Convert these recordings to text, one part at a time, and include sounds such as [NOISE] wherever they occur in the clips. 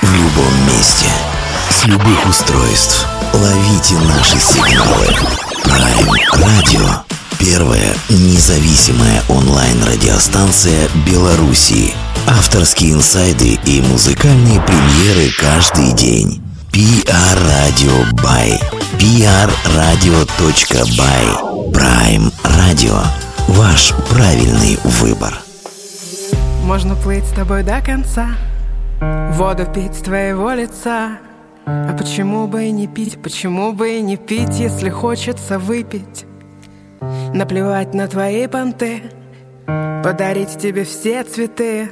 в любом месте. С любых устройств. Ловите наши сигналы. Prime Radio. Первая независимая онлайн-радиостанция Белоруссии. Авторские инсайды и музыкальные премьеры каждый день. PR Radio by prradio.by Prime Radio. Ваш правильный выбор. Можно плыть с тобой до конца Воду пить с твоего лица. А почему бы и не пить, почему бы и не пить Если хочется выпить? Наплевать на твои понты. Подарить тебе все цветы.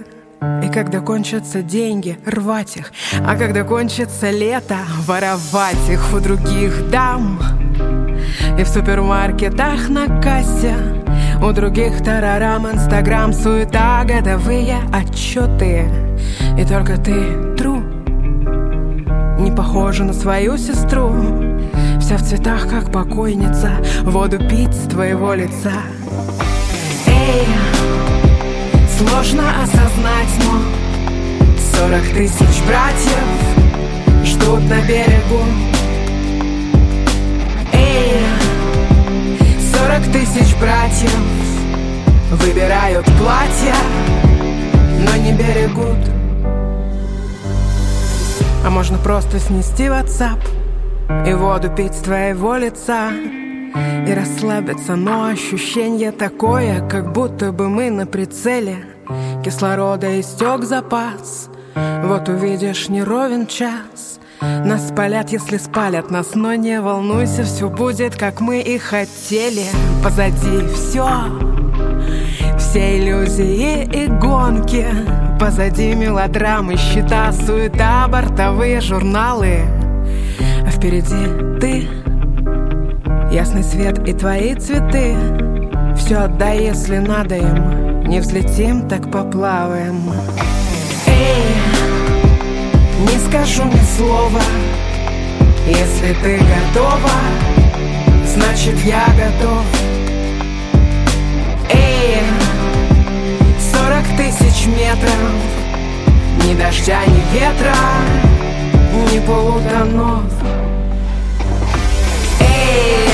И когда кончатся деньги, рвать их. А когда кончится лето, воровать их у других дам. И в супермаркетах на кассе у других тарарам, инстаграм, суета, годовые отчеты. И только ты, тру, не похожа на свою сестру. Вся в цветах, как покойница, воду пить с твоего лица. Эй, сложно осознать, но Сорок тысяч братьев ждут на берегу Сорок тысяч братьев Выбирают платья, но не берегут. А можно просто снести WhatsApp И воду пить с твоего лица И расслабиться, но ощущение такое Как будто бы мы на прицеле. Кислорода истек запас. Вот увидишь, не ровен час нас спалят, если спалят нас, но не волнуйся, все будет, как мы и хотели. Позади все, все иллюзии и гонки. Позади мелодрамы, счета, суета, бортовые журналы. А впереди ты, ясный свет и твои цветы. Все отдай, если надо им, не взлетим, так поплаваем. Эй! Не скажу ни слова. Если ты готова Значит я готов. Эй, сорок тысяч метров. Ни дождя, ни ветра Ни полутонов Эй,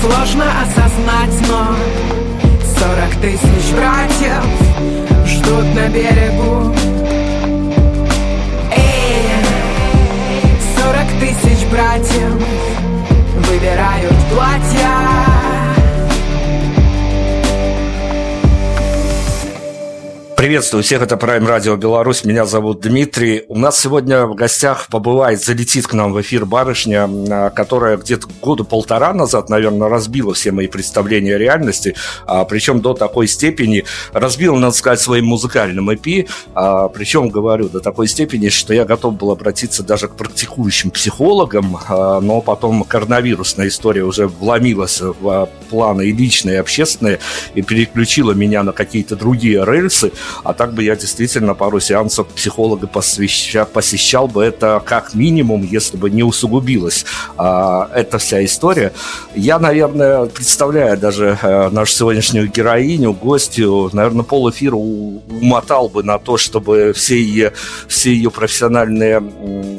сложно осознать, но Сорок тысяч братьев Ждут на берегу тысяч братьев Выбирают платья Приветствую всех, это Prime Radio Беларусь, меня зовут Дмитрий. У нас сегодня в гостях побывает, залетит к нам в эфир барышня, а, которая где-то года полтора назад, наверное, разбила все мои представления о реальности, а, причем до такой степени, разбила, надо сказать, своим музыкальным EP, а, причем, говорю, до такой степени, что я готов был обратиться даже к практикующим психологам, но потом коронавирусная история уже вломилась в планы и личные, и общественные, и переключила меня на какие-то другие рельсы, а так бы я действительно пару сеансов психолога посвяща, посещал бы это как минимум, если бы не усугубилась а, эта вся история. Я, наверное, представляю даже а, нашу сегодняшнюю героиню, гостью, наверное, пол эфира умотал бы на то, чтобы все ее, все ее профессиональные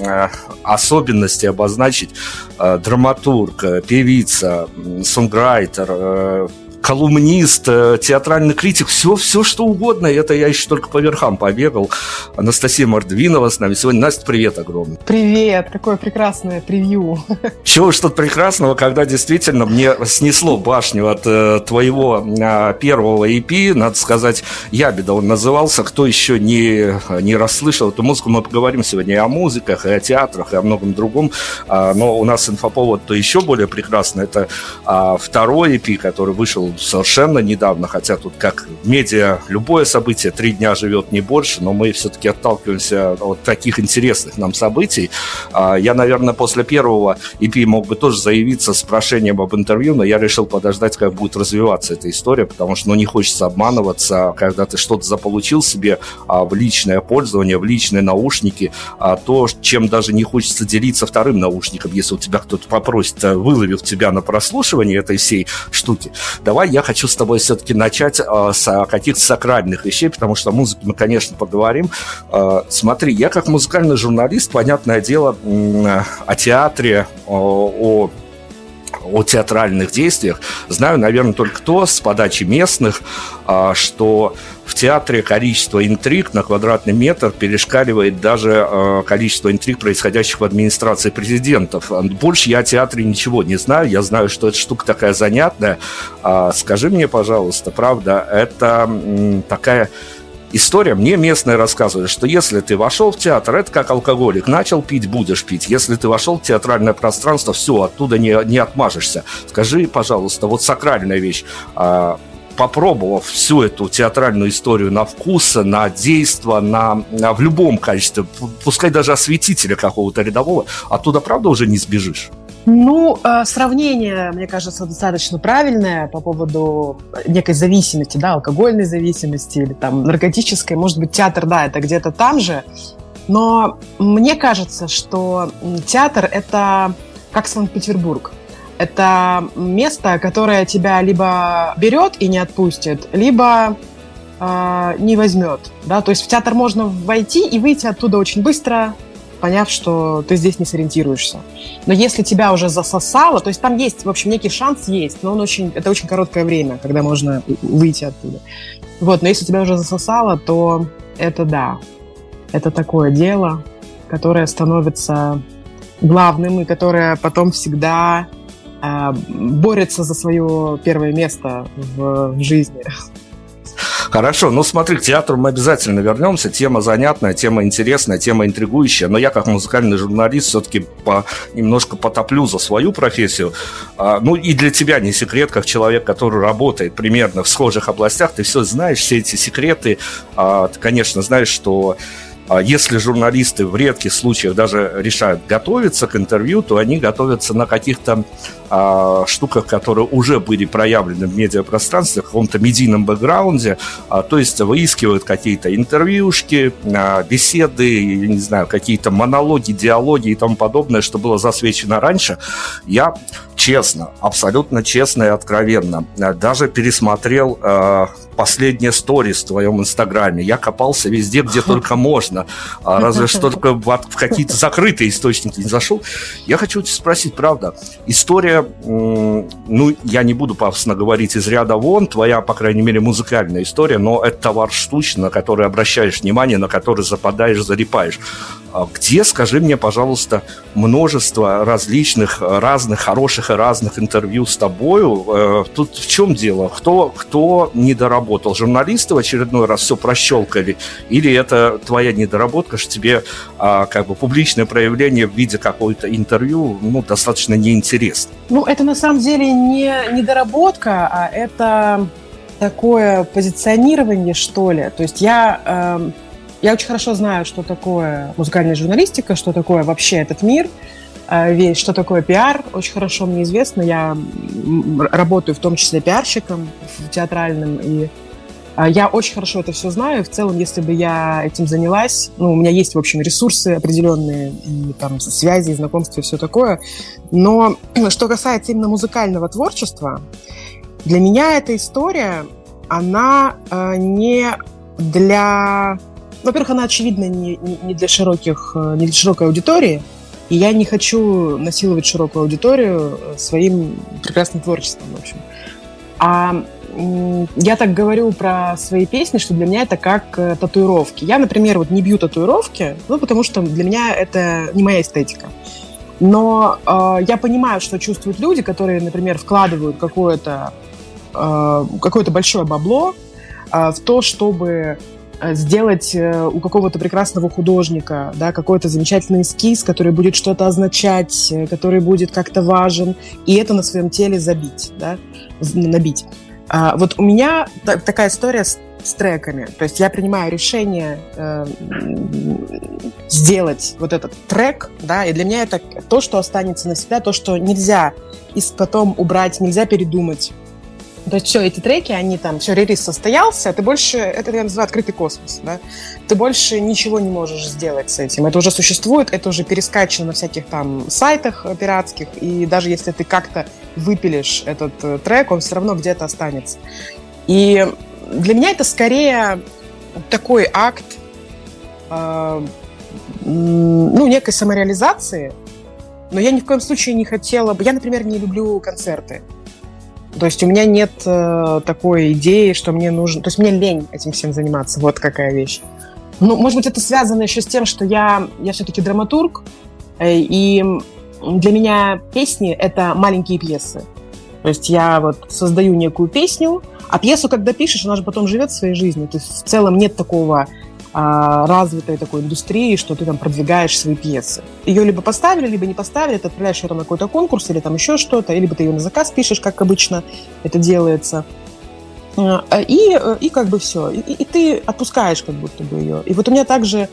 а, особенности обозначить. А, драматург, певица, сонграйтер, колумнист, э, театральный критик, все, все что угодно. И это я еще только по верхам побегал. Анастасия Мордвинова с нами сегодня. Настя, привет огромный. Привет, какое прекрасное превью. Чего уж тут прекрасного, когда действительно мне снесло башню от э, твоего э, первого EP, надо сказать, Ябеда он назывался. Кто еще не, не расслышал эту музыку, мы поговорим сегодня и о музыках, и о театрах, и о многом другом. А, но у нас инфоповод то еще более прекрасный. Это а, второй EP, который вышел совершенно недавно, хотя тут как медиа любое событие три дня живет не больше, но мы все-таки отталкиваемся от таких интересных нам событий. А, я, наверное, после первого EP мог бы тоже заявиться с прошением об интервью, но я решил подождать, как будет развиваться эта история, потому что ну, не хочется обманываться, когда ты что-то заполучил себе а, в личное пользование, в личные наушники, а то, чем даже не хочется делиться вторым наушником, если у тебя кто-то попросит, выловив тебя на прослушивание этой всей штуки. Давай давай я хочу с тобой все-таки начать э, с каких-то сакральных вещей, потому что о музыке мы, конечно, поговорим. А, смотри, я как музыкальный журналист, понятное дело, о театре, о, о театральных действиях знаю, наверное, только то с подачи местных, а, что в театре количество интриг на квадратный метр перешкаливает даже а, количество интриг, происходящих в администрации президентов. Больше я о театре ничего не знаю. Я знаю, что эта штука такая занятная. Скажи мне, пожалуйста, правда, это такая история мне местная рассказывает, что если ты вошел в театр, это как алкоголик. Начал пить, будешь пить. Если ты вошел в театральное пространство, все, оттуда не, не отмажешься. Скажи, пожалуйста, вот сакральная вещь. А, попробовав всю эту театральную историю на вкус, на действо, на, на в любом качестве, пускай даже осветителя какого-то рядового, оттуда, правда, уже не сбежишь? Ну, э, сравнение, мне кажется, достаточно правильное по поводу некой зависимости, да, алкогольной зависимости или там наркотической. Может быть, театр, да, это где-то там же. Но мне кажется, что театр — это как Санкт-Петербург. Это место, которое тебя либо берет и не отпустит, либо э, не возьмет. Да? То есть в театр можно войти и выйти оттуда очень быстро, поняв, что ты здесь не сориентируешься. Но если тебя уже засосало, то есть там есть, в общем, некий шанс есть, но он очень, это очень короткое время, когда можно выйти оттуда. Вот, но если тебя уже засосало, то это да, это такое дело, которое становится главным и которое потом всегда э, борется за свое первое место в, в жизни. Хорошо, ну смотри, к театру мы обязательно вернемся. Тема занятная, тема интересная, тема интригующая. Но я как музыкальный журналист все-таки по, немножко потоплю за свою профессию. А, ну и для тебя не секрет, как человек, который работает примерно в схожих областях, ты все знаешь, все эти секреты. А, ты, конечно, знаешь, что если журналисты в редких случаях даже решают готовиться к интервью, то они готовятся на каких-то а, штуках, которые уже были проявлены в медиапространстве, в каком-то медийном бэкграунде, а, то есть выискивают какие-то интервьюшки, а, беседы, не знаю, какие-то монологи, диалоги и тому подобное, что было засвечено раньше. Я честно, абсолютно честно и откровенно, даже пересмотрел э, последние сторис в твоем инстаграме. Я копался везде, где только можно, а разве что только в, какие-то закрытые источники не зашел. Я хочу тебя спросить, правда, история, ну, я не буду пафосно говорить из ряда вон, твоя, по крайней мере, музыкальная история, но это товар штучный, на который обращаешь внимание, на который западаешь, залипаешь. А где, скажи мне, пожалуйста, множество различных, разных, хороших разных интервью с тобою. Э, тут в чем дело? Кто, кто не доработал? Журналисты в очередной раз все прощелкали? Или это твоя недоработка, что тебе а, как бы публичное проявление в виде какого-то интервью ну, достаточно неинтересно? Ну, это на самом деле не недоработка, а это такое позиционирование, что ли. То есть я... Э я очень хорошо знаю, что такое музыкальная журналистика, что такое вообще этот мир, э, весь, что такое пиар. Очень хорошо мне известно. Я работаю в том числе пиарщиком в театральном, и э, я очень хорошо это все знаю. В целом, если бы я этим занялась, ну, у меня есть, в общем, ресурсы определенные, и там связи, знакомства, и все такое. Но [CLEARS THROAT] что касается именно музыкального творчества, для меня эта история, она э, не для во-первых, она, очевидно, не, не, для широких, э, не для широкой аудитории, и я не хочу насиловать широкую аудиторию э, своим прекрасным творчеством, в общем. А я так говорю про свои песни, что для меня это как э, татуировки. Я, например, вот не бью татуировки, ну, потому что для меня это не моя эстетика. Но э, я понимаю, что чувствуют люди, которые, например, вкладывают какое-то э, какое-то большое бабло э, в то, чтобы сделать э, у какого-то прекрасного художника да, какой-то замечательный эскиз, который будет что-то означать, э, который будет как-то важен, и это на своем теле забить, да, набить. А, вот у меня такая история с, с треками. То есть я принимаю решение э, сделать вот этот трек, да, и для меня это то, что останется навсегда, то, что нельзя и потом убрать, нельзя передумать. То есть все, эти треки, они там, все, релиз состоялся, ты больше, это я называю открытый космос, да, ты больше ничего не можешь сделать с этим. Это уже существует, это уже перескачано на всяких там сайтах пиратских, и даже если ты как-то выпилишь этот э, трек, он все равно где-то останется. И для меня это скорее такой акт э, ну, некой самореализации, но я ни в коем случае не хотела бы... Я, например, не люблю концерты. То есть у меня нет э, такой идеи, что мне нужно... То есть мне лень этим всем заниматься. Вот какая вещь. Ну, может быть, это связано еще с тем, что я, я все-таки драматург, э, и для меня песни — это маленькие пьесы. То есть я вот создаю некую песню, а пьесу, когда пишешь, она же потом живет своей жизнью. То есть в целом нет такого развитой такой индустрии, что ты там продвигаешь свои пьесы. Ее либо поставили, либо не поставили, ты отправляешь ее на какой-то конкурс или там еще что-то, либо ты ее на заказ пишешь, как обычно это делается. А, и, и как бы все. И, и ты отпускаешь как будто бы ее. И вот у меня также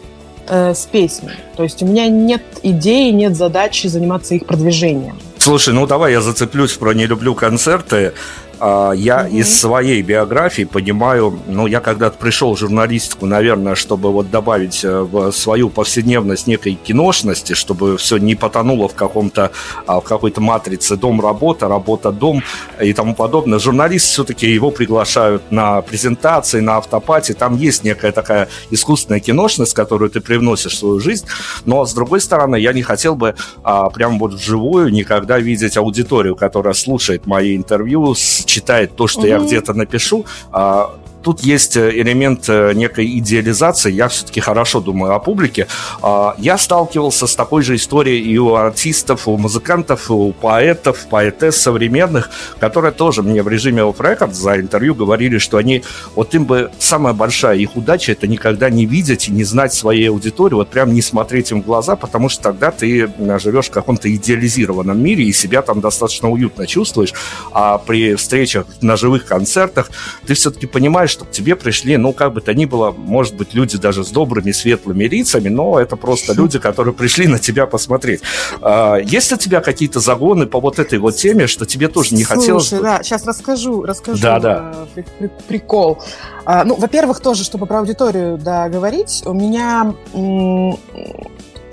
э, с песней. То есть у меня нет идеи, нет задачи заниматься их продвижением. Слушай, ну давай я зацеплюсь про «Не люблю концерты». А, я угу. из своей биографии понимаю, ну, я когда-то пришел в журналистику, наверное, чтобы вот добавить э, в свою повседневность некой киношности, чтобы все не потонуло в каком-то, а, в какой-то матрице дом-работа, работа-дом и тому подобное. Журналисты все-таки его приглашают на презентации, на автопате, там есть некая такая искусственная киношность, которую ты привносишь в свою жизнь, но, с другой стороны, я не хотел бы а, прямо вот вживую никогда видеть аудиторию, которая слушает мои интервью с читает то, что угу. я где-то напишу, а, тут есть э, элемент э, некой идеализации. Я все-таки хорошо думаю о публике. А, я сталкивался с такой же историей и у артистов, у музыкантов, у поэтов, поэтесс современных, которые тоже мне в режиме off record за интервью говорили, что они, вот им бы самая большая их удача это никогда не видеть и не знать своей аудитории, вот прям не смотреть им в глаза, потому что тогда ты живешь в каком-то идеализированном мире и себя там достаточно уютно чувствуешь, а при встречах на живых концертах ты все-таки понимаешь, понимаешь, что к тебе пришли, ну, как бы то ни было, может быть, люди даже с добрыми, светлыми лицами, но это просто люди, которые пришли на тебя посмотреть. А, есть ли у тебя какие-то загоны по вот этой вот теме, что тебе тоже не Слушай, хотелось? Слушай, да, сейчас расскажу, расскажу да, да. Э, прикол. А, ну, во-первых, тоже, чтобы про аудиторию да, говорить, у меня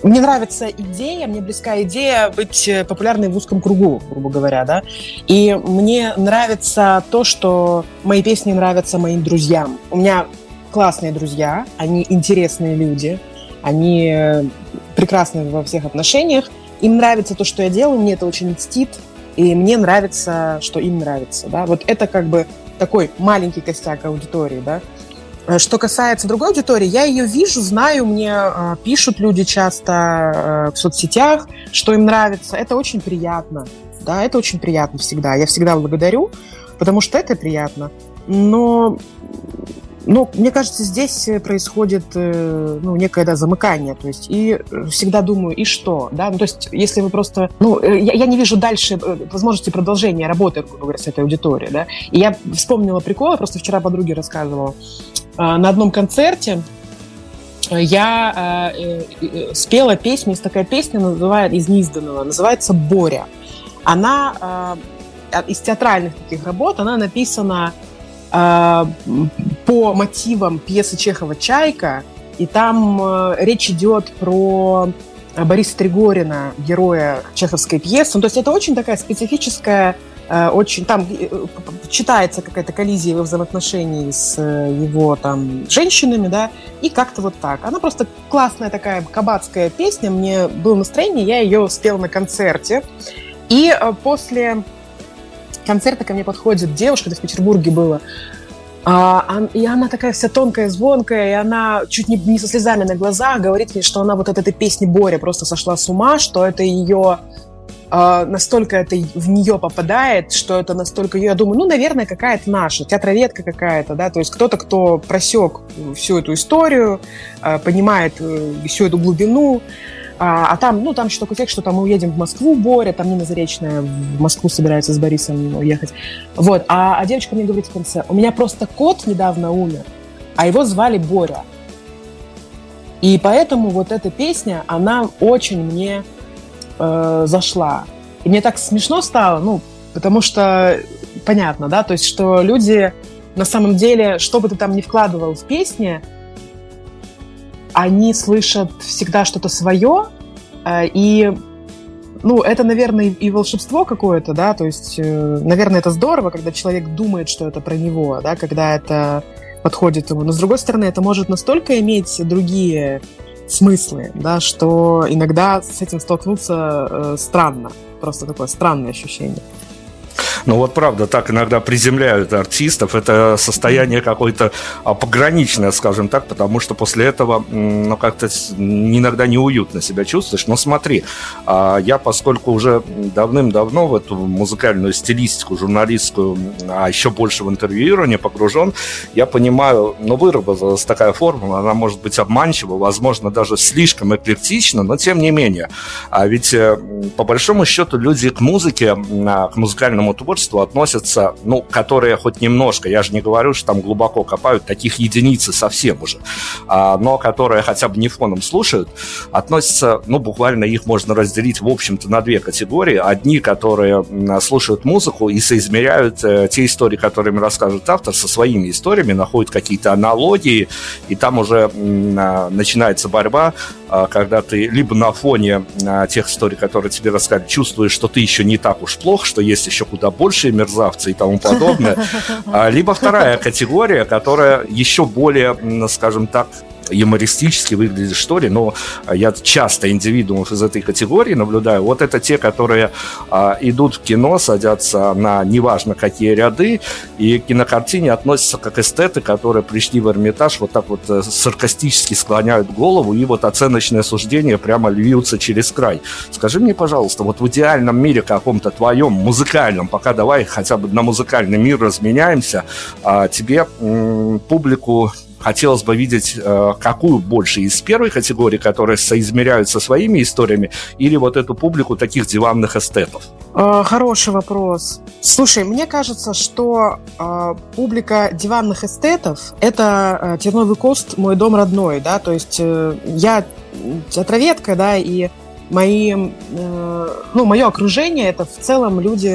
мне нравится идея, мне близка идея быть э, популярной в узком кругу, грубо говоря, да. И мне нравится то, что мои песни нравятся моим друзьям. У меня классные друзья, они интересные люди, они э, прекрасны во всех отношениях. Им нравится то, что я делаю, мне это очень льстит, и мне нравится, что им нравится, да. Вот это как бы такой маленький костяк аудитории, да. Э, что касается другой аудитории, я ее вижу, знаю, мне э, пишут люди часто э, в соцсетях, что им нравится. Это очень приятно. Да, это очень приятно всегда. Я всегда благодарю, потому что это приятно. Но, но мне кажется, здесь происходит ну, некое да, замыкание. То есть, и всегда думаю, и что? Да? Ну, то есть, если вы просто... Ну, я, я не вижу дальше возможности продолжения работы, грубо говоря, с этой аудиторией. Да? И я вспомнила прикол, просто вчера подруге рассказывала. А, на одном концерте я а, э, э, спела песню, есть такая песня, называет, из неизданного, называется «Боря». Она э, из театральных таких работ, она написана э, по мотивам пьесы Чехова «Чайка», и там э, речь идет про Бориса Тригорина, героя чеховской пьесы. Ну, то есть это очень такая специфическая Э, очень там э, читается какая-то коллизия его взаимоотношений с э, его там женщинами, да, и как-то вот так. Она просто классная такая кабацкая песня, мне было настроение, я ее спела на концерте. И после концерта ко мне подходит девушка, это в Петербурге было, а, и она такая вся тонкая, звонкая, и она чуть не, не со слезами на глазах говорит мне, что она вот от этой песни Боря просто сошла с ума, что это ее э, настолько это в нее попадает, что это настолько... Я думаю, ну, наверное, какая-то наша, театроведка какая-то, да, то есть кто-то, кто просек всю эту историю, э, понимает э, всю эту глубину, а, а там, ну, там еще такой текст, что там мы уедем в Москву, Боря, там Нина Заречная в Москву собирается с Борисом уехать. Вот. А, а девочка мне говорит в конце, у меня просто кот недавно умер, а его звали Боря. И поэтому вот эта песня, она очень мне э, зашла. И мне так смешно стало, ну, потому что понятно, да, то есть, что люди на самом деле, что бы ты там ни вкладывал в песни, они слышат всегда что-то свое, э, и ну, это, наверное, и волшебство какое-то, да, то есть, э, наверное, это здорово, когда человек думает, что это про него, да, когда это подходит ему. Но, с другой стороны, это может настолько иметь другие смыслы, да, что иногда с этим столкнуться э, странно. Просто такое странное ощущение. Ну вот правда, так иногда приземляют артистов. Это состояние какое-то а, пограничное, скажем так, потому что после этого ну, как-то иногда неуютно себя чувствуешь. Но смотри, а, я, поскольку уже давным-давно в эту музыкальную стилистику, журналистскую, а еще больше в интервьюирование погружен, я понимаю, ну, выработалась такая формула, она может быть обманчива, возможно, даже слишком эклектична, но тем не менее. А ведь, э, по большому счету, люди к музыке, к музыкальному творчеству творчеству относятся, ну, которые хоть немножко, я же не говорю, что там глубоко копают, таких единицы совсем уже, а, но которые хотя бы не фоном слушают, относятся, ну, буквально их можно разделить, в общем-то, на две категории. Одни, которые слушают музыку и соизмеряют э, те истории, которые им расскажет автор, со своими историями, находят какие-то аналогии, и там уже а, начинается борьба, а, когда ты либо на фоне а, тех историй, которые тебе рассказали, чувствуешь, что ты еще не так уж плох, что есть еще куда большие мерзавцы и тому подобное. [LAUGHS] А, либо вторая категория, которая еще более, скажем так, юмористически выглядит, что ли, но я часто индивидуумов из этой категории наблюдаю. Вот это те, которые а, идут в кино, садятся на неважно какие ряды, и к кинокартине относятся как эстеты, которые пришли в Эрмитаж, вот так вот э, саркастически склоняют голову, и вот оценочное суждение прямо льются через край. Скажи мне, пожалуйста, вот в идеальном мире каком-то твоем, музыкальном, пока давай хотя бы на музыкальный мир разменяемся, а, тебе м- публику хотелось бы видеть, э, какую больше из первой категории, которые соизмеряют со своими историями, или вот эту публику таких диванных эстетов? Э, хороший вопрос. Слушай, мне кажется, что э, публика диванных эстетов – это э, терновый кост «Мой дом родной», да, то есть э, я театроведка, да, и мои, э, ну, мое окружение – это в целом люди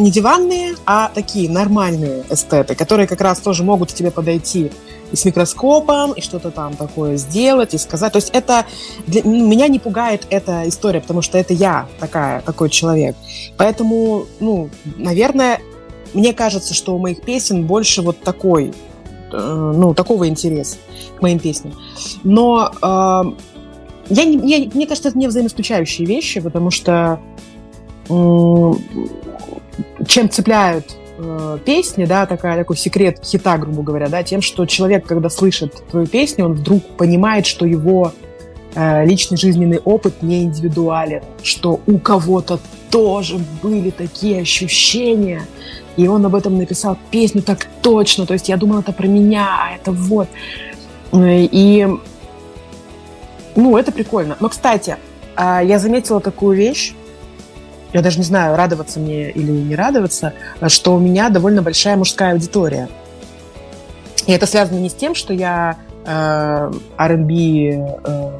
не диванные, а такие нормальные эстеты, которые как раз тоже могут к тебе подойти и с микроскопом, и что-то там такое сделать, и сказать. То есть это... Для, меня не пугает эта история, потому что это я такая, такой человек. Поэтому, ну, наверное, мне кажется, что у моих песен больше вот такой, э, ну, такого интереса к моим песням. Но э, я, я, мне кажется, это не взаимоисключающие вещи, потому что чем цепляют э, песни, да, такая, такой секрет хита, грубо говоря, да, тем, что человек, когда слышит твою песню, он вдруг понимает, что его э, личный жизненный опыт не индивидуален, что у кого-то тоже были такие ощущения, и он об этом написал песню так точно, то есть я думала, это про меня, а это вот. И, ну, это прикольно. Но, кстати, э, я заметила такую вещь, я даже не знаю, радоваться мне или не радоваться, что у меня довольно большая мужская аудитория. И это связано не с тем, что я э, R&B э,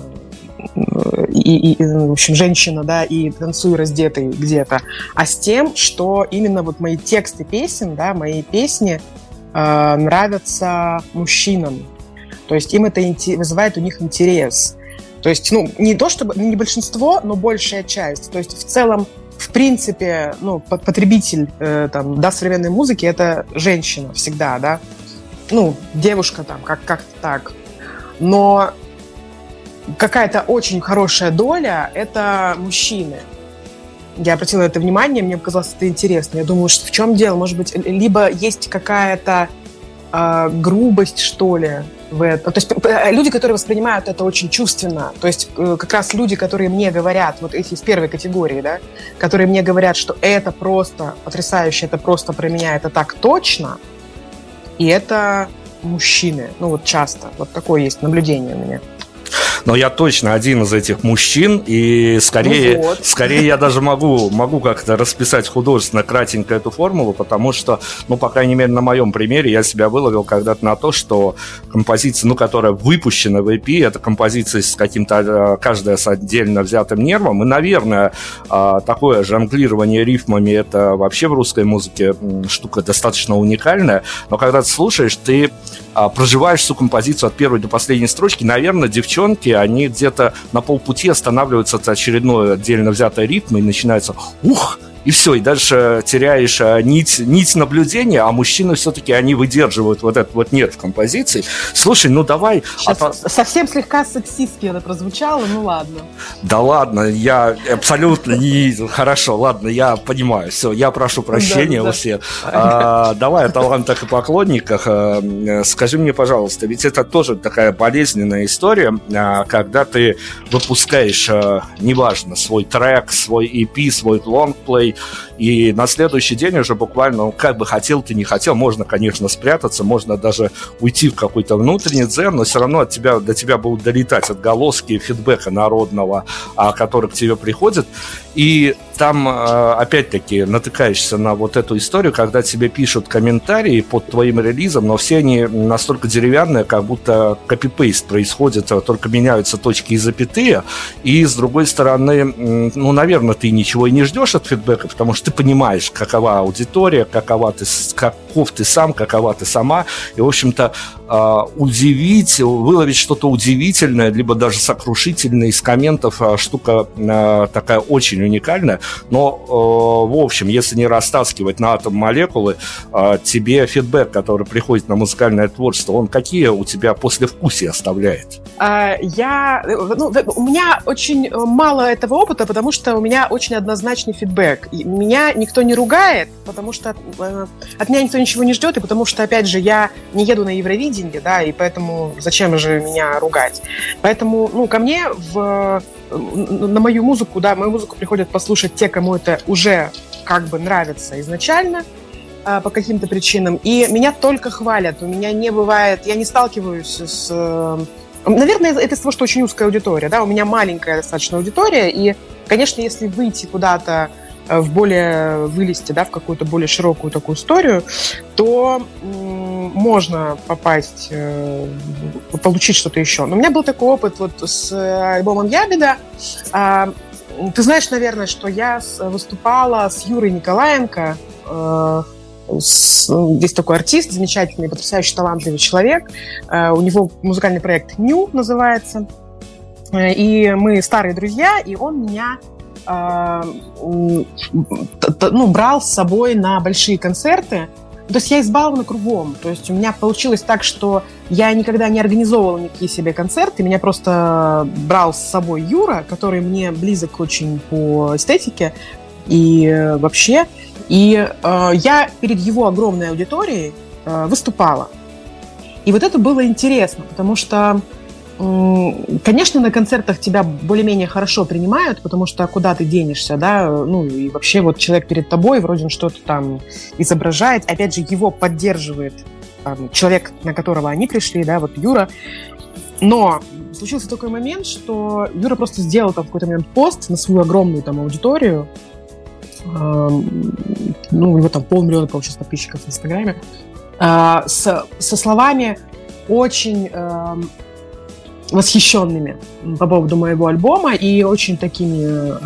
и, и, в общем, женщина, да, и танцую раздетой где-то, а с тем, что именно вот мои тексты песен, да, мои песни э, нравятся мужчинам. То есть им это вызывает у них интерес. То есть, ну, не то чтобы, не большинство, но большая часть. То есть, в целом, в принципе, ну, потребитель э, там, да, современной музыки это женщина всегда, да. Ну, девушка там, как- как-то так. Но какая-то очень хорошая доля это мужчины. Я обратила это внимание, мне показалось это интересно. Я думаю, что в чем дело? Может быть, либо есть какая-то э, грубость, что ли, в это. То есть э, люди, которые воспринимают это очень чувственно, то есть э, как раз люди, которые мне говорят, вот эти из первой категории, да, которые мне говорят, что это просто потрясающе, это просто про меня, это так точно, и это мужчины, ну вот часто, вот такое есть наблюдение у меня но я точно один из этих мужчин, и скорее, ну вот. скорее я даже могу, могу как-то расписать художественно кратенько эту формулу, потому что, ну, по крайней мере, на моем примере я себя выловил когда-то на то, что композиция, ну, которая выпущена в EP, это композиция с каким-то, э, каждая с отдельно взятым нервом, и, наверное, а, такое жонглирование рифмами, это вообще в русской музыке штука достаточно уникальная, но когда ты слушаешь, ты а, проживаешь всю композицию от первой до последней строчки, наверное, девчонки, они где-то на полпути останавливаются от очередной отдельно взятой ритмы и начинается «Ух!» И все, и дальше теряешь а, нить, нить наблюдения, а мужчины все-таки, они выдерживают вот этот вот нет композиции. Слушай, ну давай... Сейчас а... совсем слегка сексистски это прозвучало, ну ладно. Да ладно, я абсолютно не... Хорошо, ладно, я понимаю, все, я прошу прощения у всех. А, давай о талантах и поклонниках. А, скажи мне, пожалуйста, ведь это тоже такая болезненная история, а, когда ты выпускаешь, а, неважно, свой трек, свой EP, свой лонгплей, и на следующий день уже буквально, ну, как бы хотел ты, не хотел, можно, конечно, спрятаться, можно даже уйти в какой-то внутренний дзен, но все равно от тебя, до тебя будут долетать отголоски фидбэка народного, а, который к тебе приходит. И там, а, опять-таки, натыкаешься на вот эту историю, когда тебе пишут комментарии под твоим релизом, но все они настолько деревянные, как будто копипейст происходит, а только меняются точки и запятые. И, с другой стороны, ну, наверное, ты ничего и не ждешь от фидбэка, потому что ты понимаешь, какова аудитория, какова ты, каков ты сам, какова ты сама. И, в общем-то, а, удивить, выловить что-то удивительное, либо даже сокрушительное из комментов, штука такая очень уникальная. Но, в общем, если не растаскивать на атом молекулы, тебе фидбэк, который приходит на музыкальное творчество, он какие у тебя послевкусия оставляет? А, я, ну, у меня очень мало этого опыта, потому что у меня очень однозначный фидбэк. Меня никто не ругает, потому что э, от меня никто ничего не ждет, и потому что, опять же, я не еду на Евровидение, да, и поэтому зачем же меня ругать? Поэтому, ну, ко мне в на мою музыку, да, мою музыку приходят послушать те, кому это уже как бы нравится изначально а, по каким-то причинам. И меня только хвалят. У меня не бывает, я не сталкиваюсь с... Э, наверное, это из того, что очень узкая аудитория, да, у меня маленькая достаточно аудитория, и, конечно, если выйти куда-то Э, в более вылезти, да, в какую-то более широкую такую историю, то можно попасть, э, получить что-то еще. Но у меня был такой опыт вот с альбомом Ябеда. А, ты знаешь, наверное, что я выступала с Юрой Николаенко, э, с, есть такой артист, замечательный, потрясающий, талантливый человек. У него музыкальный проект «Ню» называется. И мы старые друзья, и он меня ну, брал с собой на большие концерты. То есть я избалована кругом. То есть у меня получилось так, что я никогда не организовывала никакие себе концерты. Меня просто брал с собой Юра, который мне близок очень по эстетике и вообще. И э, я перед его огромной аудиторией э, выступала. И вот это было интересно, потому что Конечно, на концертах тебя более-менее хорошо принимают, потому что куда ты денешься, да, ну и вообще вот человек перед тобой вроде он что-то там изображает, опять же его поддерживает там, человек, на которого они пришли, да, вот Юра. Но случился такой момент, что Юра просто сделал там какой-то момент пост на свою огромную там аудиторию, ну, у него там полмиллиона, получилось, подписчиков в Инстаграме, э, с, со словами очень восхищенными по поводу моего альбома и очень такими э,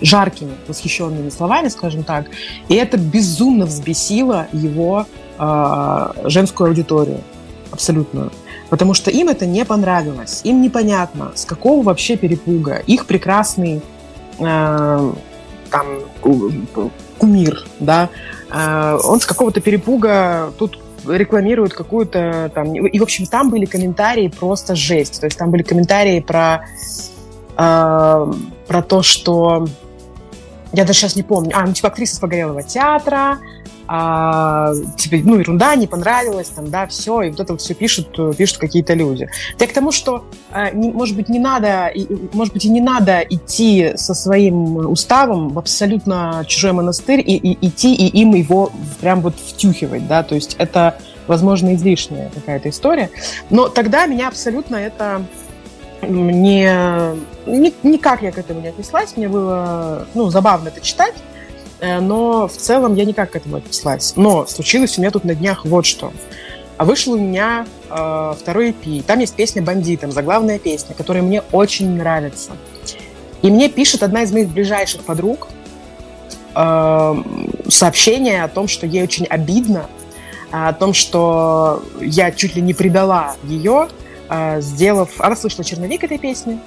жаркими, восхищенными словами, скажем так. И это безумно взбесило его э, женскую аудиторию. Абсолютно. Потому что им это не понравилось. Им непонятно, с какого вообще перепуга. Их прекрасный э, там кумир, да, э, он с какого-то перепуга тут рекламируют какую-то там... И, в общем, там были комментарии просто жесть. То есть там были комментарии про, э, про то, что... Я даже сейчас не помню. А, ну, типа, актриса с Погорелого театра, а, тебе, ну, ерунда, не понравилось, там, да, все, и вот это вот все пишут, пишут какие-то люди. Я к тому, что, а, не, может быть, не надо, и, может быть, и не надо идти со своим уставом в абсолютно чужой монастырь и, и идти и им его прям вот втюхивать, да, то есть это, возможно, излишняя какая-то история, но тогда меня абсолютно это не, никак я к этому не отнеслась, мне было, ну, забавно это читать, Э, но в целом я никак к этому отнеслась. Но случилось у меня тут на днях вот что. А вышел у меня э, второй EP. Там есть песня «Бандитам», заглавная песня, которая мне очень нравится. И мне пишет одна из моих ближайших подруг э, сообщение о том, что ей очень обидно, о том, что я чуть ли не предала ее, э, сделав... Она слышала черновик этой песни,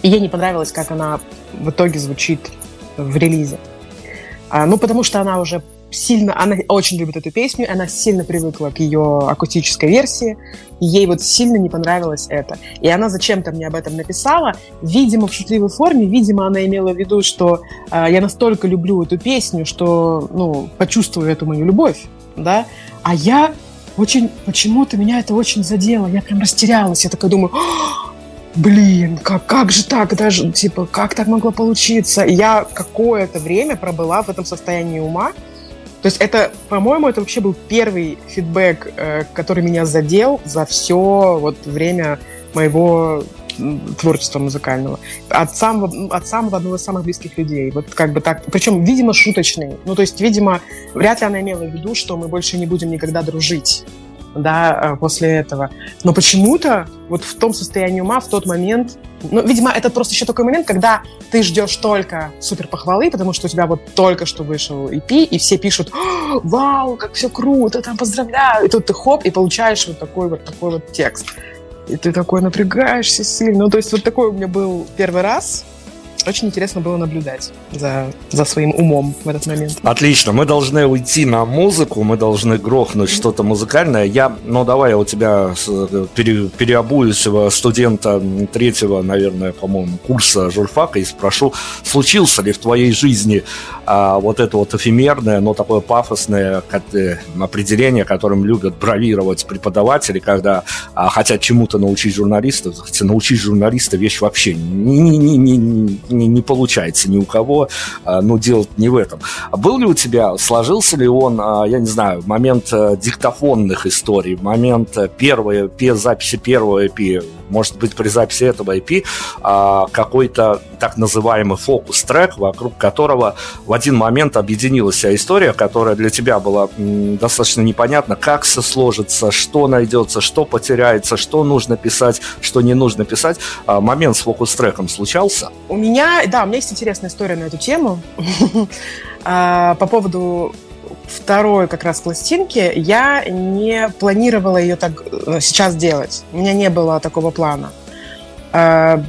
и ей не понравилось, как она в итоге звучит в релизе. А, ну, потому что она уже сильно, она очень любит эту песню, она сильно привыкла к ее акустической версии, и ей вот сильно не понравилось это. И она зачем-то мне об этом написала, видимо, в шутливой форме, видимо, она имела в виду, что э, я настолько люблю эту песню, что, ну, почувствую эту мою любовь, да, а я очень, почему-то меня это очень задело, я прям растерялась, я такая думаю, блин, как, как же так даже, типа, как так могло получиться? Я какое-то время пробыла в этом состоянии ума, то есть это, по-моему, это вообще был первый фидбэк, э, который меня задел за все вот время моего творчества музыкального. От самого, от самого одного из самых близких людей. Вот как бы так. Причем, видимо, шуточный. Ну, то есть, видимо, вряд ли она имела в виду, что мы больше не будем никогда дружить да, э, после этого. Но почему-то вот в том состоянии ума в тот момент, ну, видимо, это просто еще такой момент, когда ты ждешь только супер похвалы, потому что у тебя вот только что вышел EP, и все пишут, вау, как все круто, там поздравляю, и тут ты хоп, и получаешь вот такой вот такой вот текст. И ты такой напрягаешься сильно. Ну, то есть вот такой у меня был первый раз, очень интересно было наблюдать за, за своим умом в этот момент. Отлично, мы должны уйти на музыку, мы должны грохнуть что-то музыкальное. Я, ну давай я у тебя пере, переобуюсь в студента третьего, наверное, по-моему, курса журфака и спрошу, случился ли в твоей жизни а, вот это вот эфемерное, но такое пафосное э, определение, которым любят бравировать преподаватели, когда а, хотят чему-то научить журналистов, хотя научить журналиста вещь вообще не, не, не, не, не, не получается ни у кого, а, но дело не в этом. Был ли у тебя, сложился ли он, а, я не знаю, момент э, диктофонных историй, момент э, первой, записи первого EP, может быть, при записи этого EP, а, какой-то так называемый фокус-трек, вокруг которого в один момент объединилась вся история, которая для тебя была достаточно непонятна, как все сложится, что найдется, что потеряется, что нужно писать, что не нужно писать. Момент с фокус-треком случался? У меня, да, у меня есть интересная история на эту тему. [LAUGHS] А, по поводу второй как раз пластинки, я не планировала ее так э, сейчас делать. У меня не было такого плана. А,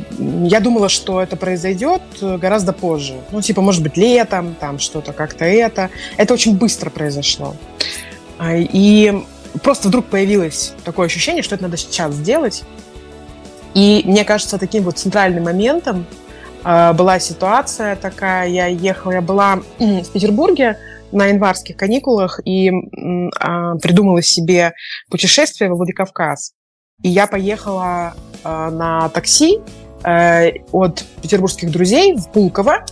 я думала, что это произойдет гораздо позже. Ну, типа, может быть, летом, там что-то как-то это. Это очень быстро произошло. А, и просто вдруг появилось такое ощущение, что это надо сейчас сделать. И мне кажется, таким вот центральным моментом а, была ситуация такая, я ехала, я была в Петербурге на январских каникулах и а, придумала себе путешествие во Владикавказ. И я поехала а, на такси э, от петербургских друзей в Пулково,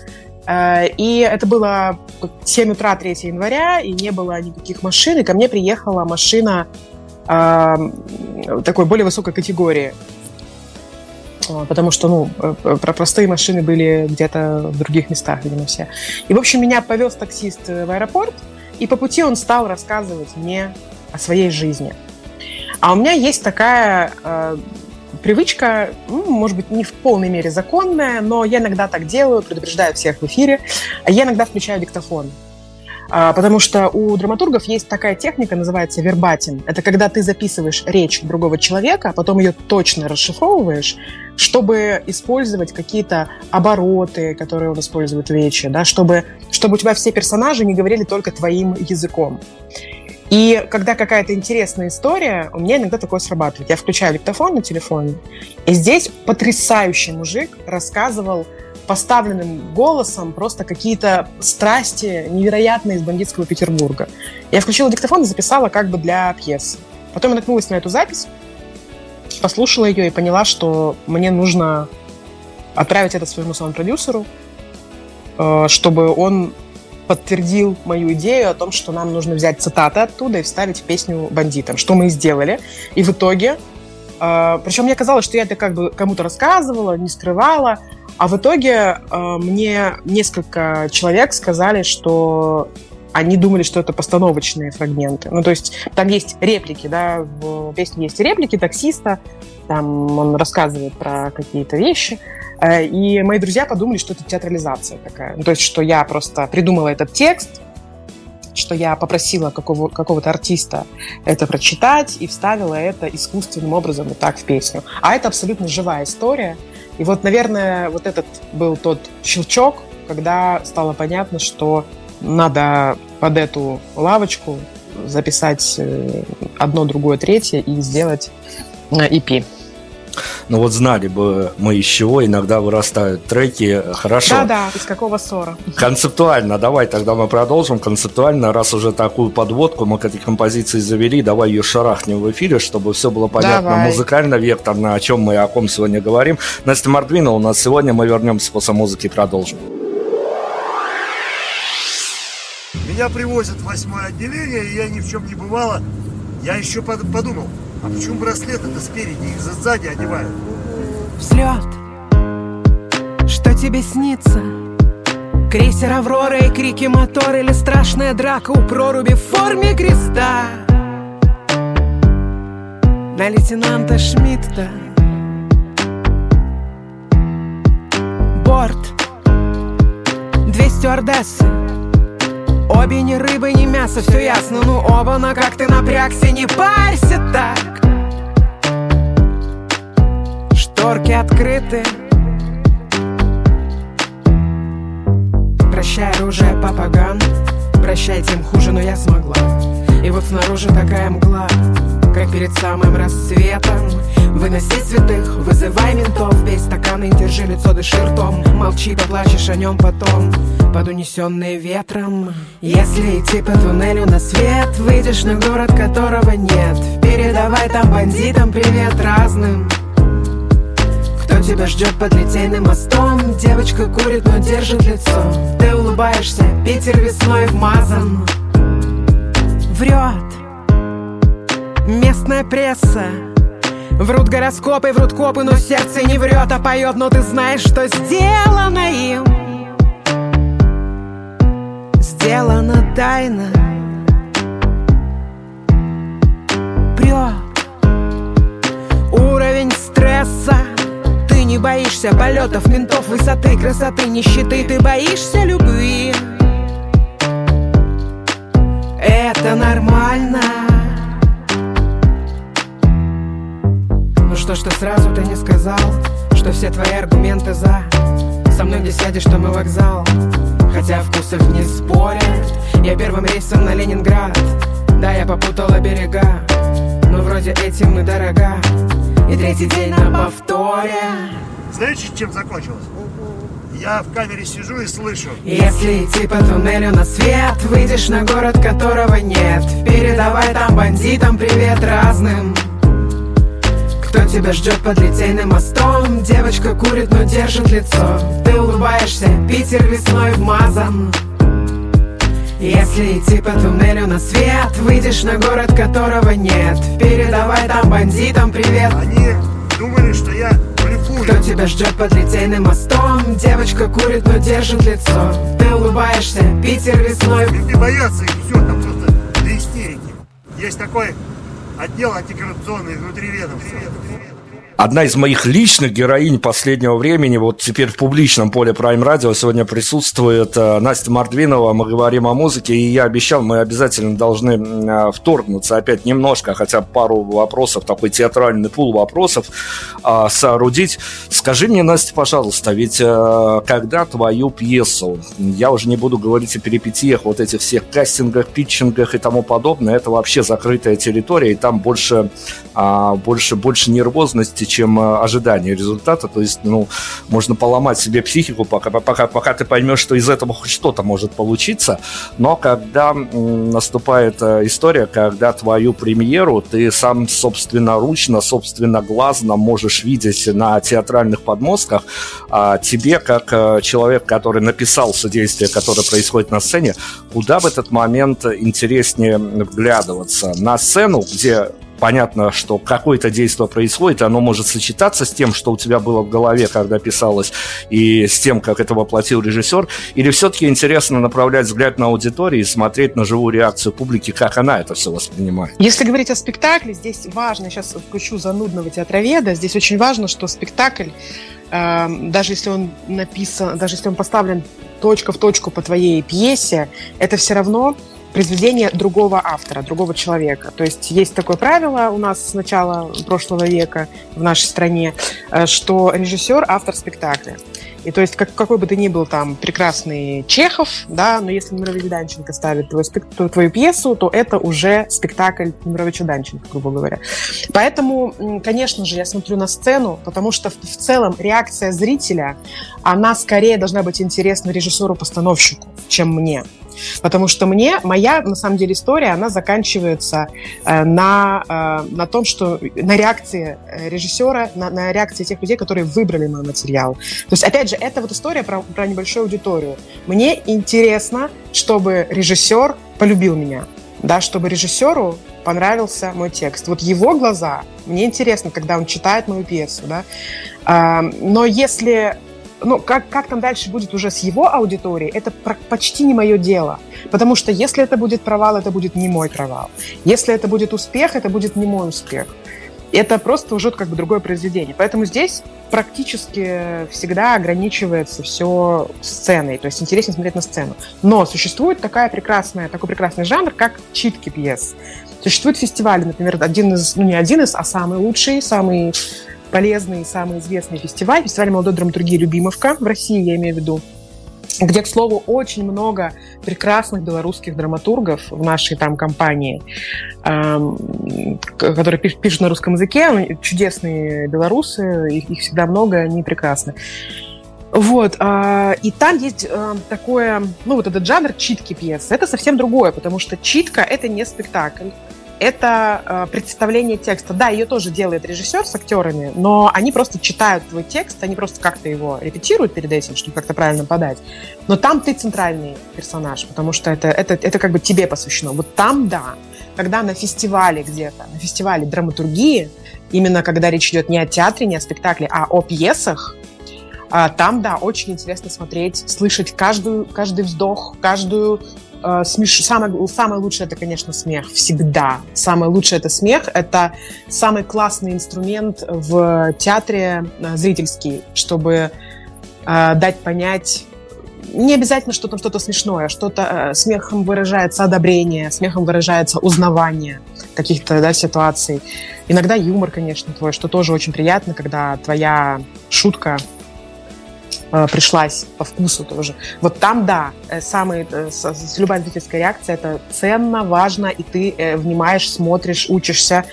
э, и это было 7 утра 3 января, и не было никаких машин, и ко мне приехала машина такой более высокой категории. А, потому что, ну, э, э, про простые машины были где-то в других местах, видимо, все. И, в общем, меня повез таксист э, в аэропорт, и по пути он стал рассказывать мне о своей жизни. А у меня есть такая э, привычка, ну, может быть, не в полной мере законная, но я иногда так делаю, предупреждаю всех в эфире. Я иногда включаю диктофон. А, потому что у драматургов есть такая техника, называется вербатин. Это когда ты записываешь речь другого человека, а потом ее точно расшифровываешь, чтобы использовать какие-то обороты, которые он использует в речи, да, чтобы, чтобы у тебя все персонажи не говорили только твоим языком. И когда какая-то интересная история, у меня иногда такое срабатывает. Я включаю диктофон на телефоне, и здесь потрясающий мужик рассказывал поставленным голосом просто какие-то страсти невероятные из бандитского Петербурга. Я включила диктофон и записала как бы для пьесы. Потом я наткнулась на эту запись, послушала ее и поняла, что мне нужно отправить это своему саунд-продюсеру, э, чтобы он подтвердил мою идею о том, что нам нужно взять цитаты оттуда и вставить в песню бандитам, что мы и сделали. И в итоге, э, причем мне казалось, что я это как бы кому-то рассказывала, не скрывала, а в итоге э, мне несколько человек сказали, что они думали, что это постановочные фрагменты. Ну, то есть там есть реплики, да, в песне есть реплики таксиста, там он рассказывает про какие-то вещи, э, и мои друзья подумали, что это театрализация такая. Ну, то есть, что я просто придумала этот текст, что я попросила какого, какого-то артиста это прочитать и вставила это искусственным образом вот так в песню. А это абсолютно живая история, и вот, наверное, вот этот был тот щелчок, когда стало понятно, что надо под эту лавочку записать э, одно, другое, третье и сделать EP. Ну вот знали бы мы из чего иногда вырастают треки. Хорошо. Да-да, из какого ссора. Концептуально, давай тогда мы продолжим. Концептуально, раз уже такую подводку мы к этой композиции завели, давай ее шарахнем в эфире, чтобы все было понятно давай. музыкально, векторно, о чем мы и о ком сегодня говорим. Настя Мордвина у нас сегодня, мы вернемся после музыки и продолжим. Меня привозят в восьмое отделение, и я ни в чем не бывало. Я еще подумал, а почему браслет это спереди, их сзади одевают? Взлет, что тебе снится? Крейсер Аврора и крики мотор Или страшная драка у проруби в форме креста На лейтенанта Шмидта Борт Две стюардессы Обе ни рыбы, ни мясо, все ясно. Ну оба, но как ты напрягся, не парься так. Шторки открыты. Прощай, оружие, папаган. Прощай, тем хуже, но я смогла. И вот снаружи такая мгла Как перед самым рассветом. Выноси святых, вызывай ментов Пей стаканы, держи лицо, дыши ртом. Молчи, поплачешь о нем потом Под унесенные ветром. Если идти по туннелю на свет Выйдешь на город, которого нет. Передавай там бандитам привет разным. Кто тебя ждет под литейным мостом? Девочка курит, но держит лицо. Ты улыбаешься, Питер весной вмазан. Врет Местная пресса Врут гороскопы, врут копы, но сердце не врет, а поет, но ты знаешь, что сделано им. Сделано тайно. Прет уровень стресса. Ты не боишься полетов, ментов, высоты, красоты, нищеты. Ты боишься любви. Это нормально. То, что сразу ты не сказал Что все твои аргументы за. Со мной не сядешь, что мы вокзал. Хотя вкусах не спорят. Я первым рейсом на Ленинград. Да, я попутала берега. Но вроде этим мы дорога. И третий день на повторе. Знаете, чем закончилось? Я в камере сижу и слышу. Если идти по туннелю на свет Выйдешь на город, которого нет. Передавай там бандитам привет разным кто тебя ждет под литейным мостом? Девочка курит, но держит лицо. Ты улыбаешься, Питер весной вмазан. Если идти по туннелю на свет Выйдешь на город, которого нет. Передавай там бандитам привет. Они думали, что я блефую Кто тебя ждет под литейным мостом? Девочка курит, но держит лицо. Ты улыбаешься, Питер весной. Люди боятся, и все, там просто до истерики Есть такой отдел антикоррупционный внутри ведомства. Одна из моих личных героинь последнего времени, вот теперь в публичном поле Prime Radio сегодня присутствует э, Настя Мордвинова. Мы говорим о музыке, и я обещал, мы обязательно должны э, вторгнуться опять немножко, хотя пару вопросов, такой театральный пул вопросов а, соорудить. Скажи мне, Настя, пожалуйста, ведь э, когда твою пьесу, я уже не буду говорить о перипетиях, вот этих всех кастингах, питчингах и тому подобное, это вообще закрытая территория, и там больше, а, больше, больше нервозности, чем э, ожидание результата. То есть, ну, можно поломать себе психику, пока, пока, пока ты поймешь, что из этого хоть что-то может получиться. Но когда наступает э, история, когда твою премьеру ты сам собственноручно, собственно глазно можешь видеть на театральных подмостках, а тебе, как э, человек, который написал содействие, которое происходит на сцене, куда в этот момент интереснее вглядываться? На сцену, где понятно, что какое-то действие происходит, оно может сочетаться с тем, что у тебя было в голове, когда писалось, и с тем, как это воплотил режиссер, или все-таки интересно направлять взгляд на аудиторию и смотреть на живую реакцию публики, как она это все воспринимает? Если говорить о спектакле, здесь важно, сейчас включу занудного театроведа, здесь очень важно, что спектакль, э, даже если он написан, даже если он поставлен точка в точку по твоей пьесе, это все равно произведение другого автора, другого человека. То есть есть такое правило у нас с начала прошлого века в нашей стране, э, что режиссер – автор спектакля. И то есть, как, какой бы ты ни был там прекрасный Чехов, да, но если Мирович Данченко ставит твою, твою пьесу, то это уже спектакль Мировича Данченко, грубо говоря. Поэтому, конечно же, я смотрю на сцену, потому что в, в целом реакция зрителя, она скорее должна быть интересна режиссеру-постановщику, чем мне. Потому что мне, моя, на самом деле, история, она заканчивается э, на, э, на том, что на реакции э, режиссера, на, на реакции тех людей, которые выбрали мой материал. То есть, опять же, это вот история про, про небольшую аудиторию. Мне интересно, чтобы режиссер полюбил меня, да, чтобы режиссеру понравился мой текст. Вот его глаза, мне интересно, когда он читает мою пьесу, да. А, но если ну, как, как там дальше будет уже с его аудиторией, это почти не мое дело. Потому что если это будет провал, это будет не мой провал. Если это будет успех, это будет не мой успех. Это просто уже как бы другое произведение. Поэтому здесь практически всегда ограничивается все сценой. То есть интереснее смотреть на сцену. Но существует такая прекрасная, такой прекрасный жанр, как читки пьес. Существуют фестивали, например, один из, ну не один из, а самый лучший, самый полезный и самый известный фестиваль, фестиваль молодой драматургии «Любимовка» в России, я имею в виду, где, к слову, очень много прекрасных белорусских драматургов в нашей там компании, эм, которые пишут на русском языке, чудесные белорусы, их, их всегда много, они прекрасны. Вот, э, и там есть э, такое, ну, вот этот жанр читки пьесы. Это совсем другое, потому что читка — это не спектакль, это э, представление текста. Да, ее тоже делает режиссер с актерами, но они просто читают твой текст, они просто как-то его репетируют перед этим, чтобы как-то правильно подать. Но там ты центральный персонаж, потому что это, это, это как бы тебе посвящено. Вот там, да, когда на фестивале где-то, на фестивале драматургии, именно когда речь идет не о театре, не о спектакле, а о пьесах, а, там, да, очень интересно смотреть, слышать каждую, каждый вздох, каждую э, смеш... самое, самое лучшее это, конечно, смех. Всегда. Самое лучшее это смех. Это самый классный инструмент в театре э, зрительский, чтобы э, дать понять не обязательно, что там что-то смешное, что-то э, смехом выражается одобрение, смехом выражается узнавание каких-то да, ситуаций. Иногда юмор, конечно, твой, что тоже очень приятно, когда твоя шутка э, пришлась по вкусу тоже. Вот там, да, э, самый, э, любая зрительская реакция, это ценно, важно, и ты э, внимаешь, смотришь, учишься,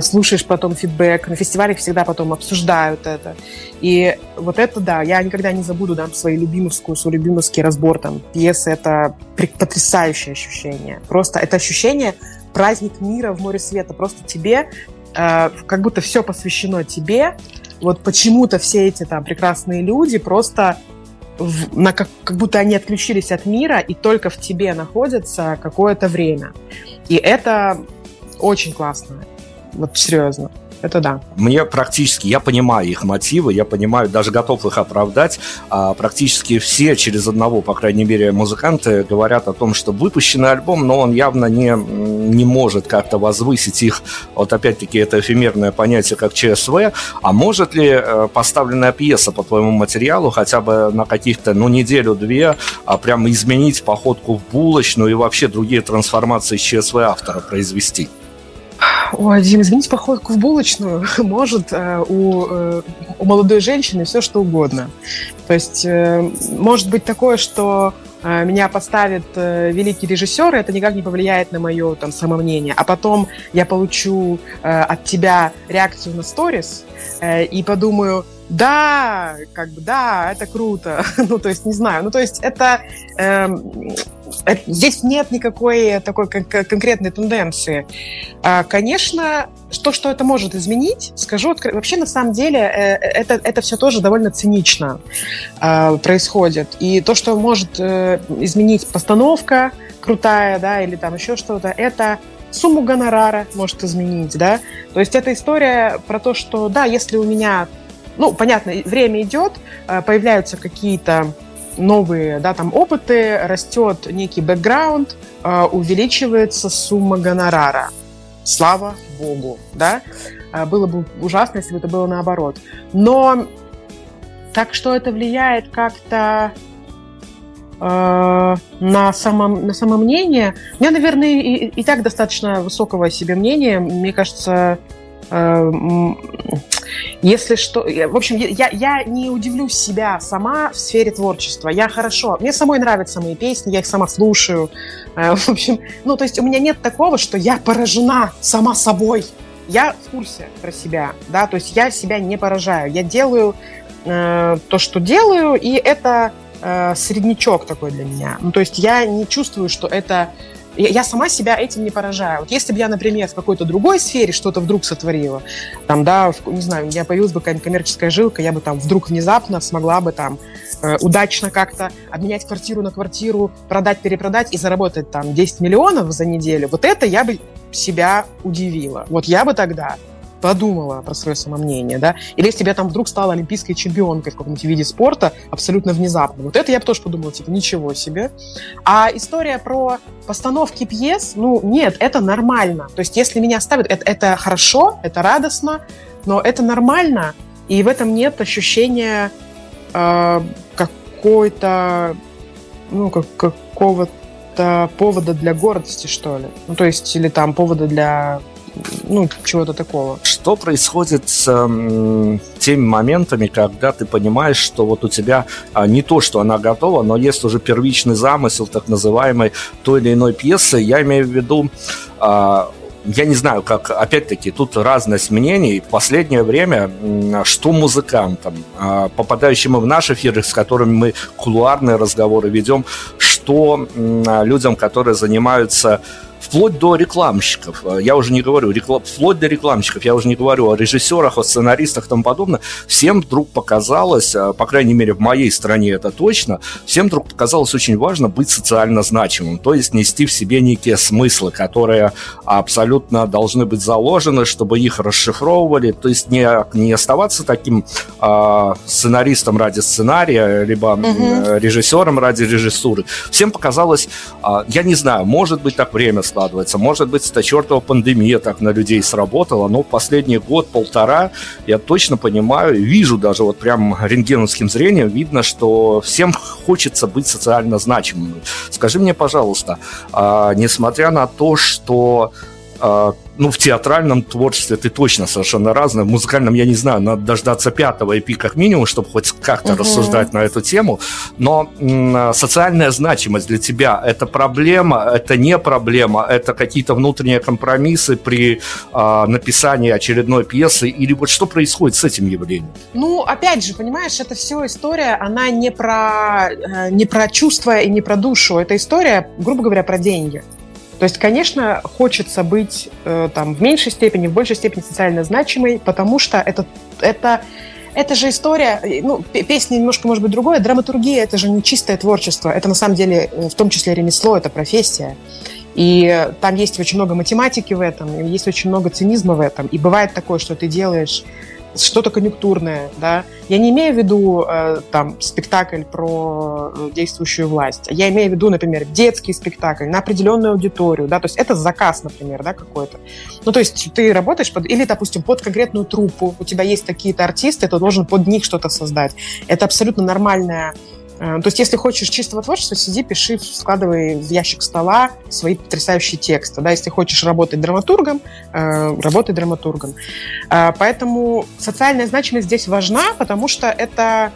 слушаешь потом фидбэк. На фестивалях всегда потом обсуждают это. И вот это, да, я никогда не забуду, да, свою любимовскую, свой любимовский разбор там пьесы. Это потрясающее ощущение. Просто это ощущение праздник мира в море света. Просто тебе, как будто все посвящено тебе, вот почему-то все эти там прекрасные люди просто в, на, как, как будто они отключились от мира и только в тебе находятся какое-то время. И это очень классно. Вот серьезно это да. Мне практически, я понимаю их мотивы, я понимаю, даже готов их оправдать. А практически все через одного, по крайней мере, музыканты говорят о том, что выпущенный альбом, но он явно не, не может как-то возвысить их, вот опять-таки это эфемерное понятие, как ЧСВ. А может ли э, поставленная пьеса по твоему материалу хотя бы на каких-то, ну, неделю-две, а прямо изменить походку в булочную и вообще другие трансформации ЧСВ автора произвести? Ой, Дим, извините, походку в булочную [LAUGHS] может э, у, э, у молодой женщины все что угодно. То есть э, может быть такое, что меня поставит великий режиссер, и это никак не повлияет на мое там самомнение. А потом я получу от тебя реакцию на сторис и подумаю, да, как бы, да, это круто. [LAUGHS] ну, то есть, не знаю. Ну, то есть, это... Э, это здесь нет никакой такой кон- конкретной тенденции. А, конечно, то, что это может изменить, скажу открыто. Вообще, на самом деле, э, это, это все тоже довольно цинично э, происходит. И то, что может э, изменить постановка крутая, да, или там еще что-то, это сумму гонорара может изменить, да. То есть это история про то, что, да, если у меня ну, понятно, время идет, э, появляются какие-то новые да, там опыты, растет некий бэкграунд, э, увеличивается сумма гонорара. Слава Богу, да? Э, было бы ужасно, если бы это было наоборот. Но так что это влияет как-то э, на, само, на самомнение. У меня, наверное, и, и так достаточно высокого себе мнения. Мне кажется, Если что... В общем, я, я не удивлюсь себя сама в сфере творчества. Я хорошо... Мне самой нравятся мои песни, я их сама слушаю. Э, [LAUGHS] в общем, ну, то есть у меня нет такого, что я поражена сама собой. Я в курсе про себя, да, то есть я себя не поражаю. Я делаю э, то, что делаю, и это э, среднячок такой для меня. Ну, то есть я не чувствую, что это я сама себя этим не поражаю. Вот если бы я, например, в какой-то другой сфере что-то вдруг сотворила, там, да, в, не знаю, у меня появилась бы какая-нибудь коммерческая жилка, я бы там вдруг внезапно смогла бы там э, удачно как-то обменять квартиру на квартиру, продать, перепродать и заработать там 10 миллионов за неделю. Вот это я бы себя удивила. Вот я бы тогда подумала про свое самомнение, да, или если бы я там вдруг стала олимпийской чемпионкой в каком-нибудь виде спорта абсолютно внезапно. Вот это я бы тоже подумала, типа, ничего себе. А история про постановки пьес, ну, нет, это нормально. То есть если меня ставят, это, это хорошо, это радостно, но это нормально, и в этом нет ощущения э, какой-то, ну, как, какого-то повода для гордости, что ли. Ну, то есть, или там повода для ну, чего-то такого. Что происходит с э, теми моментами, когда ты понимаешь, что вот у тебя а, не то, что она готова, но есть уже первичный замысел так называемой той или иной пьесы. Я имею в виду а, я не знаю, как, опять-таки, тут разность мнений. В последнее время, что музыкантам, а, попадающим в наш эфир, с которыми мы кулуарные разговоры ведем, что людям, которые занимаются вплоть до рекламщиков. Э, я уже не говорю, реклам, вплоть до рекламщиков, я уже не говорю о режиссерах, о сценаристах и тому подобное. Всем вдруг показалось, э, по крайней мере в моей стране это точно, всем вдруг показалось очень важно быть социально значимым, то есть нести в себе некие смыслы, которые абсолютно должны быть заложены, чтобы их расшифровывали, то есть не, не оставаться таким э, сценаристом ради сценария, либо угу. режиссером ради режиссуры. Всем показалось, э, я не знаю, может быть так время складывается. Может быть, эта чертова пандемия так на людей сработала, но последний год-полтора я точно понимаю, вижу даже вот прям рентгеновским зрением, видно, что всем [LAUGHS] хочется быть социально значимым. Скажи мне, пожалуйста, а, несмотря на то, что ну, в театральном творчестве ты точно совершенно разная. В музыкальном, я не знаю, надо дождаться пятого EP как минимум, чтобы хоть как-то угу. рассуждать на эту тему. Но м- социальная значимость для тебя – это проблема, это не проблема, это какие-то внутренние компромиссы при э, написании очередной пьесы? Или вот что происходит с этим явлением? Ну, опять же, понимаешь, это все история, она не про, э, не про чувства и не про душу. Это история, грубо говоря, про деньги. То есть, конечно, хочется быть э, там в меньшей степени, в большей степени социально значимой, потому что это, это, это же история, э, ну, песня немножко может быть другое, драматургия — это же не чистое творчество, это на самом деле э, в том числе ремесло, это профессия. И там есть очень много математики в этом, есть очень много цинизма в этом. И бывает такое, что ты делаешь что-то конъюнктурное, да. Я не имею в виду э, там спектакль про э, действующую власть. Я имею в виду, например, детский спектакль на определенную аудиторию, да, то есть это заказ, например, да, какой-то. Ну, то есть ты работаешь под, или, допустим, под конкретную труппу, у тебя есть такие-то артисты, ты должен под них что-то создать. Это абсолютно нормальная то есть, если хочешь чистого творчества, сиди, пиши, складывай в ящик стола свои потрясающие тексты. Да? Если хочешь работать драматургом, э, работай драматургом. Э, поэтому социальная значимость здесь важна, потому что это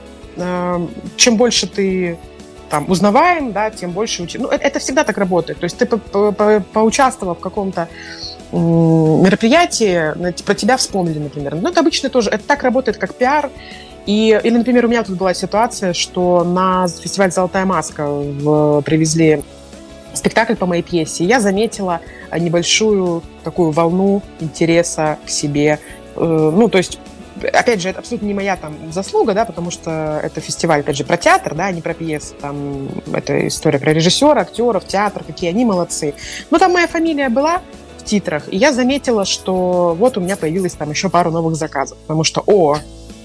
чем больше ты там узнаваем, да, тем больше. Ну, это всегда так работает. То есть ты по -по поучаствовал в каком-то мероприятии, про тебя вспомнили, например. Ну, это обычно тоже, это так работает, как пиар, и, или, например, у меня тут была ситуация, что на фестиваль «Золотая маска» в, привезли спектакль по моей пьесе. Я заметила небольшую такую волну интереса к себе. Э, ну, то есть опять же, это абсолютно не моя там заслуга, да, потому что это фестиваль, опять же, про театр, да, а не про пьесы. Там это история про режиссера, актеров, театр, какие они молодцы. Но там моя фамилия была в титрах, и я заметила, что вот у меня появилось там еще пару новых заказов, потому что, о,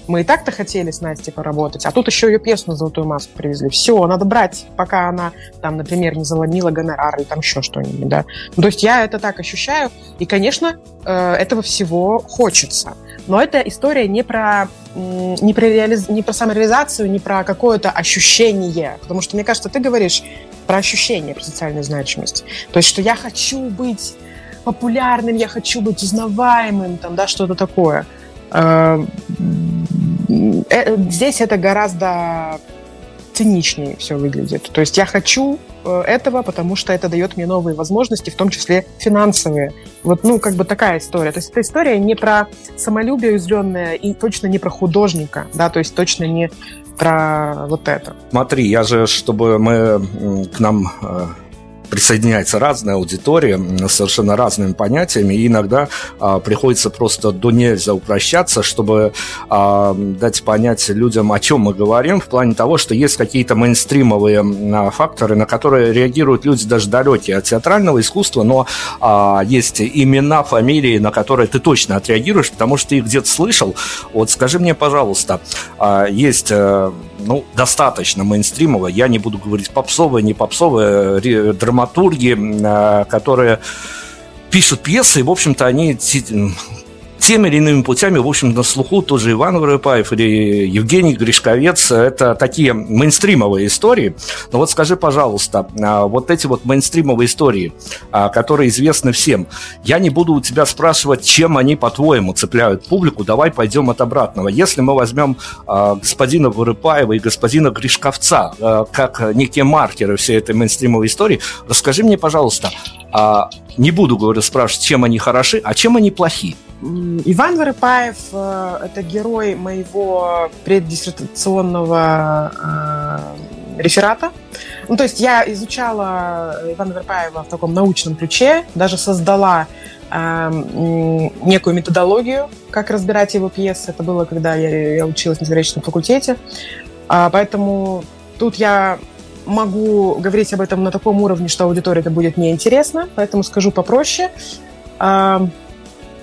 мы и так-то хотели с Настей поработать, а тут еще ее пьесу на «Золотую маску» привезли. Все, надо брать, пока она, там, например, не заломила гонорар или там еще что-нибудь, да. Ну, то есть я это так ощущаю, и, конечно, э, этого всего хочется. Но эта история не про, не про, реализ... не про самореализацию, не про какое-то ощущение. Потому что, мне кажется, ты говоришь про ощущение, про социальную значимость. То есть, что я хочу быть популярным, я хочу быть узнаваемым, там, да, что-то такое. Э, здесь это гораздо циничнее все выглядит. То есть я хочу э, этого, потому что это дает мне новые возможности, в том числе финансовые. Вот, ну, как бы такая история. То есть эта история не про самолюбие уязвленное и точно не про художника, да, то есть точно не про вот это. Смотри, я же, чтобы мы к нам э, присоединяется разная аудитория с совершенно разными понятиями, и иногда а, приходится просто до нельзя упрощаться, чтобы а, дать понять людям, о чем мы говорим, в плане того, что есть какие-то мейнстримовые а, факторы, на которые реагируют люди даже далекие от театрального искусства, но а, есть имена, фамилии, на которые ты точно отреагируешь, потому что ты их где-то слышал. Вот скажи мне, пожалуйста, а, есть а, ну, достаточно мейнстримовая, я не буду говорить попсовая, не попсовая, драматурги, а, которые пишут пьесы, и, в общем-то, они теми или иными путями, в общем, на слуху тоже Иван Воропаев или Евгений Гришковец. Это такие мейнстримовые истории. Но вот скажи, пожалуйста, а, вот эти вот мейнстримовые истории, а, которые известны всем, я не буду у тебя спрашивать, чем они, по-твоему, цепляют публику. Давай пойдем от обратного. Если мы возьмем а, господина Воропаева и господина Гришковца как некие маркеры всей этой мейнстримовой истории, расскажи мне, пожалуйста, не буду, говорю, спрашивать, чем они хороши, а чем они плохи. Иван Воропаев э, – это герой моего преддиссертационного э, реферата. Ну, то есть я изучала Ивана Воропаева в таком научном ключе, даже создала э, некую методологию, как разбирать его пьесы. Это было, когда я, я училась на заграничном факультете. А, поэтому тут я могу говорить об этом на таком уровне, что аудитория это будет неинтересно, поэтому скажу попроще.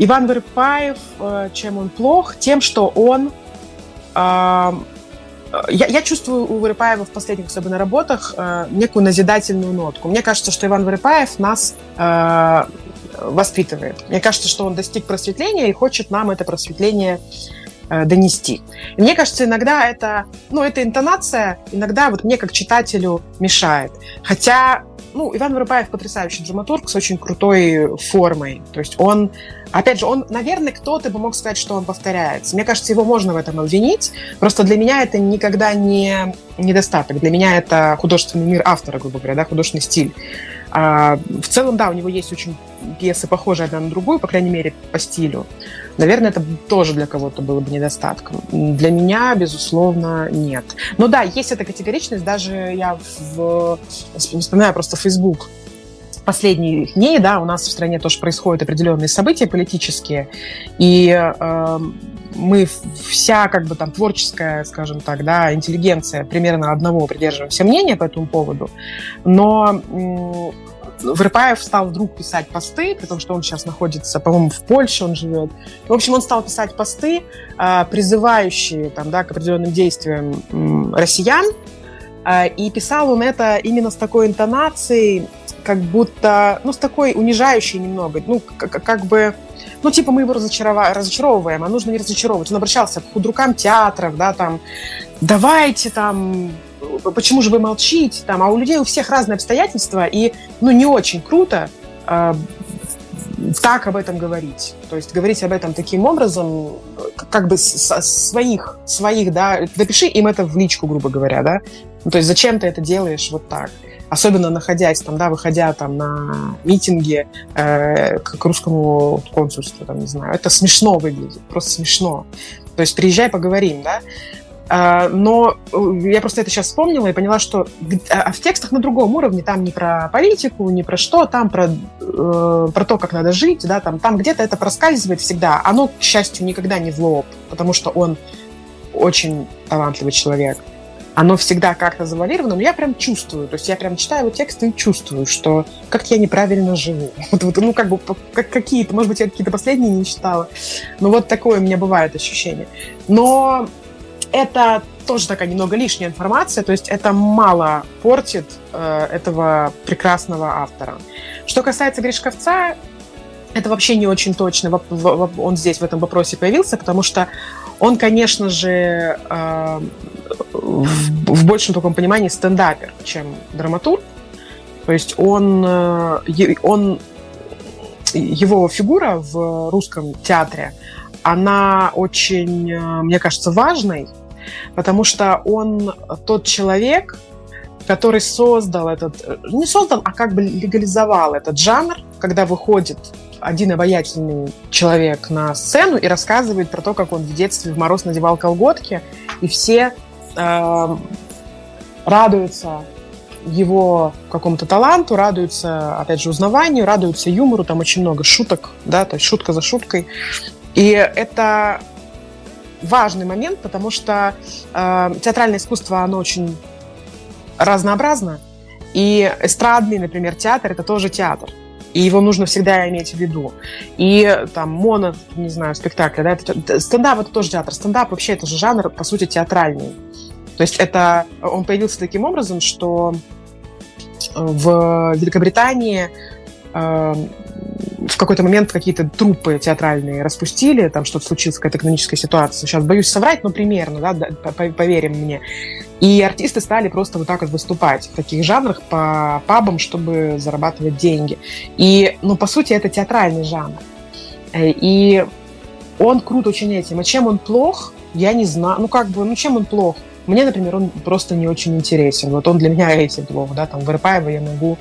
Иван Вырыпаев, э, чем он плох? Тем, что он... Я, я чувствую у Вырыпаева в последних особенно работах э, некую назидательную нотку. Мне кажется, что Иван Вырыпаев нас э, воспитывает. Мне кажется, что он достиг просветления и хочет нам это просветление донести. И мне кажется, иногда это, ну, эта интонация иногда вот мне как читателю мешает. Хотя ну, Иван Воропаев потрясающий драматург с очень крутой формой. То есть он, опять же, он, наверное, кто-то бы мог сказать, что он повторяется. Мне кажется, его можно в этом обвинить. Просто для меня это никогда не недостаток. Для меня это художественный мир автора, грубо говоря, да, художественный стиль. А, в целом, да, у него есть очень пьесы, похожие одна на другую, по крайней мере, по стилю. Наверное, это тоже для кого-то было бы недостатком. Для меня, безусловно, нет. Но да, есть эта категоричность. Даже я в... вспоминаю просто Facebook последних дней, да, у нас в стране тоже происходят определенные события политические, и э, мы вся как бы там творческая, скажем так, да, интеллигенция примерно одного придерживаемся мнения по этому поводу, но Вырыпаев стал вдруг писать посты, при том, что он сейчас находится, по-моему, в Польше он живет. В общем, он стал писать посты, а, призывающие там, да, к определенным действиям россиян, и писал он это именно с такой интонацией, как будто, ну, с такой унижающей немного, ну, как, как бы, ну, типа мы его разочарова- разочаровываем, а нужно не разочаровывать. Он обращался к худрукам театров, да, там, давайте там почему же вы молчите, там, а у людей у всех разные обстоятельства, и, ну, не очень круто э, так об этом говорить. То есть говорить об этом таким образом, как бы со своих, своих, да, напиши им это в личку, грубо говоря, да, ну, то есть зачем ты это делаешь вот так? Особенно находясь там, да, выходя там на митинги э, к русскому консульству, там, не знаю, это смешно выглядит, просто смешно. То есть приезжай, поговорим, да. А, но э, я просто это сейчас вспомнила и поняла, что а в текстах на другом уровне, там не про политику, не про что, там про, э, про то, как надо жить, да, там, там где-то это проскальзывает всегда. Оно, к счастью, никогда не в лоб, потому что он очень талантливый человек. Оно всегда как-то завалировано, но я прям чувствую, то есть я прям читаю его текст и чувствую, что как-то я неправильно живу. [LAUGHS] Вот, вот, ну, как бы как, какие-то, может быть, я какие-то последние не читала, но вот такое у меня бывает ощущение. Но это тоже такая немного лишняя информация, то есть это мало портит э, этого прекрасного автора. Что касается Гришковца, это вообще не очень точно. Он здесь в этом вопросе появился, потому что он, конечно же, э, в, в большем таком понимании стендапер, чем драматург. То есть он, э, он его фигура в русском театре, она очень, э, мне кажется, важной, потому что он тот человек, который создал этот, не создал, а как бы легализовал этот жанр, когда выходит один обаятельный человек на сцену и рассказывает про то, как он в детстве в мороз надевал колготки, и все э, радуются его какому-то таланту, радуются, опять же, узнаванию, радуются юмору, там очень много шуток, да, то есть шутка за шуткой. И это важный момент, потому что э, театральное искусство, оно очень разнообразно, и эстрадный, например, театр – это тоже театр и его нужно всегда иметь в виду. И там моно, не знаю, спектакль, да, это, стендап это тоже театр. Стендап вообще это же жанр, по сути, театральный. То есть это он появился таким образом, что в Великобритании э, в какой-то момент какие-то трупы театральные распустили, там что-то случилось, какая-то экономическая ситуация. Сейчас боюсь соврать, но примерно, да, поверим мне. И артисты стали просто вот так вот выступать в таких жанрах по пабам, чтобы зарабатывать деньги. И, ну, по сути, это театральный жанр. Э, и он крут очень этим. А чем он плох, я не знаю. Ну, как бы, ну, чем он плох? Мне, например, он просто не очень интересен. Вот он для меня этим плох, да, там, Вырыпаева я могу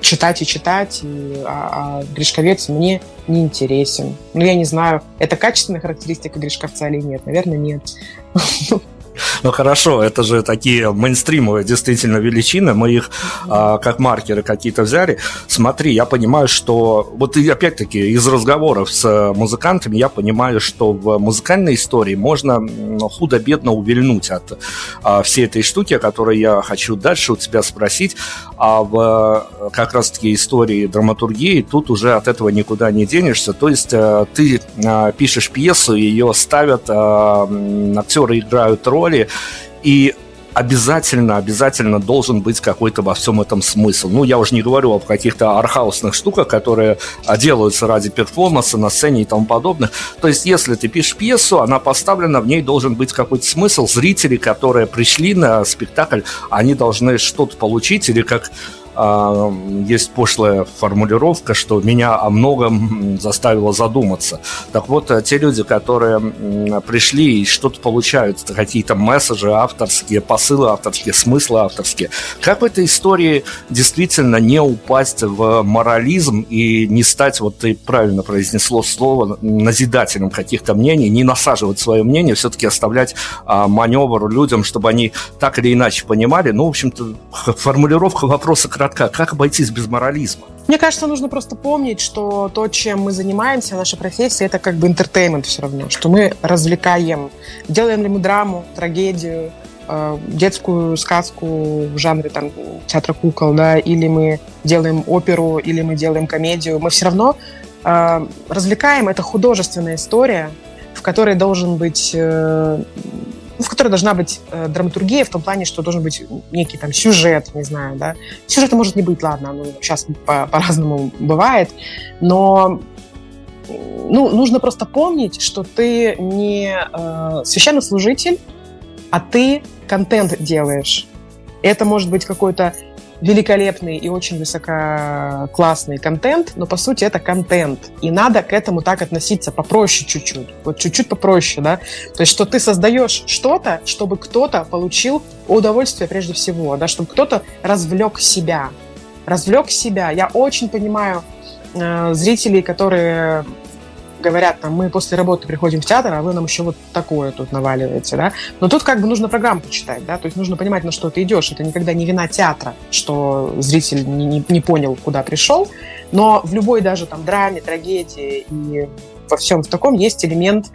читать и читать, и, а, а Гришковец мне не интересен. Ну, я не знаю, это качественная характеристика Гришковца или нет? Наверное, нет. [LAUGHS] Ну хорошо, это же такие мейнстримовые действительно величины, мы их а, как маркеры какие-то взяли. Смотри, я понимаю, что вот и опять-таки из разговоров с музыкантами я понимаю, что в музыкальной истории можно худо-бедно увильнуть от а, всей этой штуки, о которой я хочу дальше у тебя спросить. А в как раз-таки истории драматургии тут уже от этого никуда не денешься. То есть а, ты а, пишешь пьесу, ее ставят, а, актеры играют роль, роли, и обязательно, обязательно должен быть какой-то во всем этом смысл. Ну, я уже не говорю об каких-то архаусных штуках, которые а, делаются ради перформанса на сцене и тому подобное. То есть, если ты пишешь пьесу, она поставлена, в ней должен быть какой-то смысл. Зрители, которые пришли на спектакль, они должны что-то получить или как есть пошлая формулировка, что меня о многом заставило задуматься. Так вот, э, те люди, которые пришли и что-то получают, какие-то месседжи авторские, посылы авторские, смыслы авторские, как в этой истории действительно не упасть в морализм и не стать, вот ты правильно произнесло слово, назидателем каких-то мнений, не насаживать свое мнение, все-таки оставлять а, маневр людям, чтобы они так или иначе понимали. Ну, в общем-то, формулировка вопроса кратка. Как обойтись без морализма? Мне кажется, нужно просто помнить, что то, чем мы занимаемся, наша профессия, это как бы интертеймент все равно, что мы развлекаем. Делаем ли мы драму, трагедию, э, детскую сказку в жанре там театра кукол, да, или мы делаем оперу, или мы делаем комедию, мы все равно э, развлекаем. Это художественная история, в которой должен быть э, в которой должна быть э, драматургия в том плане, что должен быть некий там сюжет, не знаю, да. Сюжета может не быть, ладно, ну, сейчас по- по-разному бывает, но ну, нужно просто помнить, что ты не э, священнослужитель, а ты контент делаешь. Это может быть какой-то великолепный и очень высококлассный контент, но по сути это контент. И надо к этому так относиться попроще чуть-чуть. Вот чуть-чуть попроще, да. То есть, что ты создаешь что-то, чтобы кто-то получил удовольствие прежде всего, да, чтобы кто-то развлек себя. Развлек себя. Я очень понимаю э, зрителей, которые говорят, там, мы после работы приходим в театр, а вы нам еще вот такое тут наваливаете, да. Но тут как бы нужно программу почитать, да, то есть нужно понимать, на что ты идешь. Это никогда не вина театра, что зритель не, не, не понял, куда пришел. Но в любой даже там драме, трагедии и во всем в таком есть элемент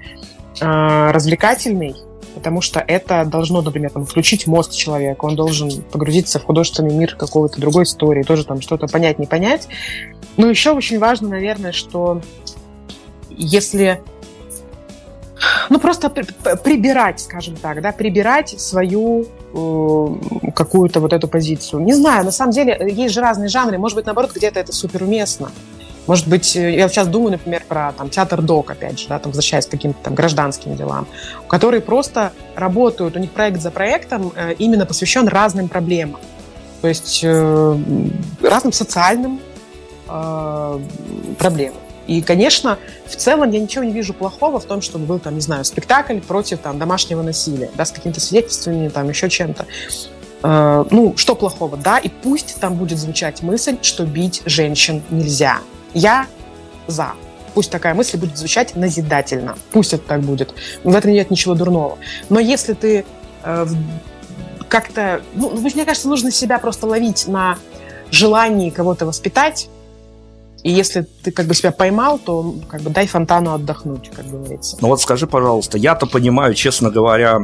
э, развлекательный, потому что это должно, например, там, включить мозг человека, он должен погрузиться в художественный мир какого-то другой истории, тоже там что-то понять, не понять. Но еще очень важно, наверное, что если ну, просто прибирать, скажем так, да, прибирать свою э, какую-то вот эту позицию. Не знаю, на самом деле, есть же разные жанры. Может быть, наоборот, где-то это супер уместно. Может быть, э, я сейчас думаю, например, про там, театр док, опять же, да, там, возвращаясь к каким-то там гражданским делам, которые просто работают, у них проект за проектом э, именно посвящен разным проблемам. То есть э, разным социальным э, проблемам. И, конечно, в целом я ничего не вижу плохого в том, чтобы был, там, не знаю, спектакль против там, домашнего насилия, да, с какими-то свидетельствами, там, еще чем-то. Э, ну, что плохого, да, и пусть там будет звучать мысль, что бить женщин нельзя. Я за. Пусть такая мысль будет звучать назидательно. Пусть это так будет. В этом нет ничего дурного. Но если ты э, как-то... Ну, мне кажется, нужно себя просто ловить на желании кого-то воспитать, и если ты как бы себя поймал, то как бы дай фонтану отдохнуть, как говорится. Ну вот скажи, пожалуйста, я-то понимаю, честно говоря,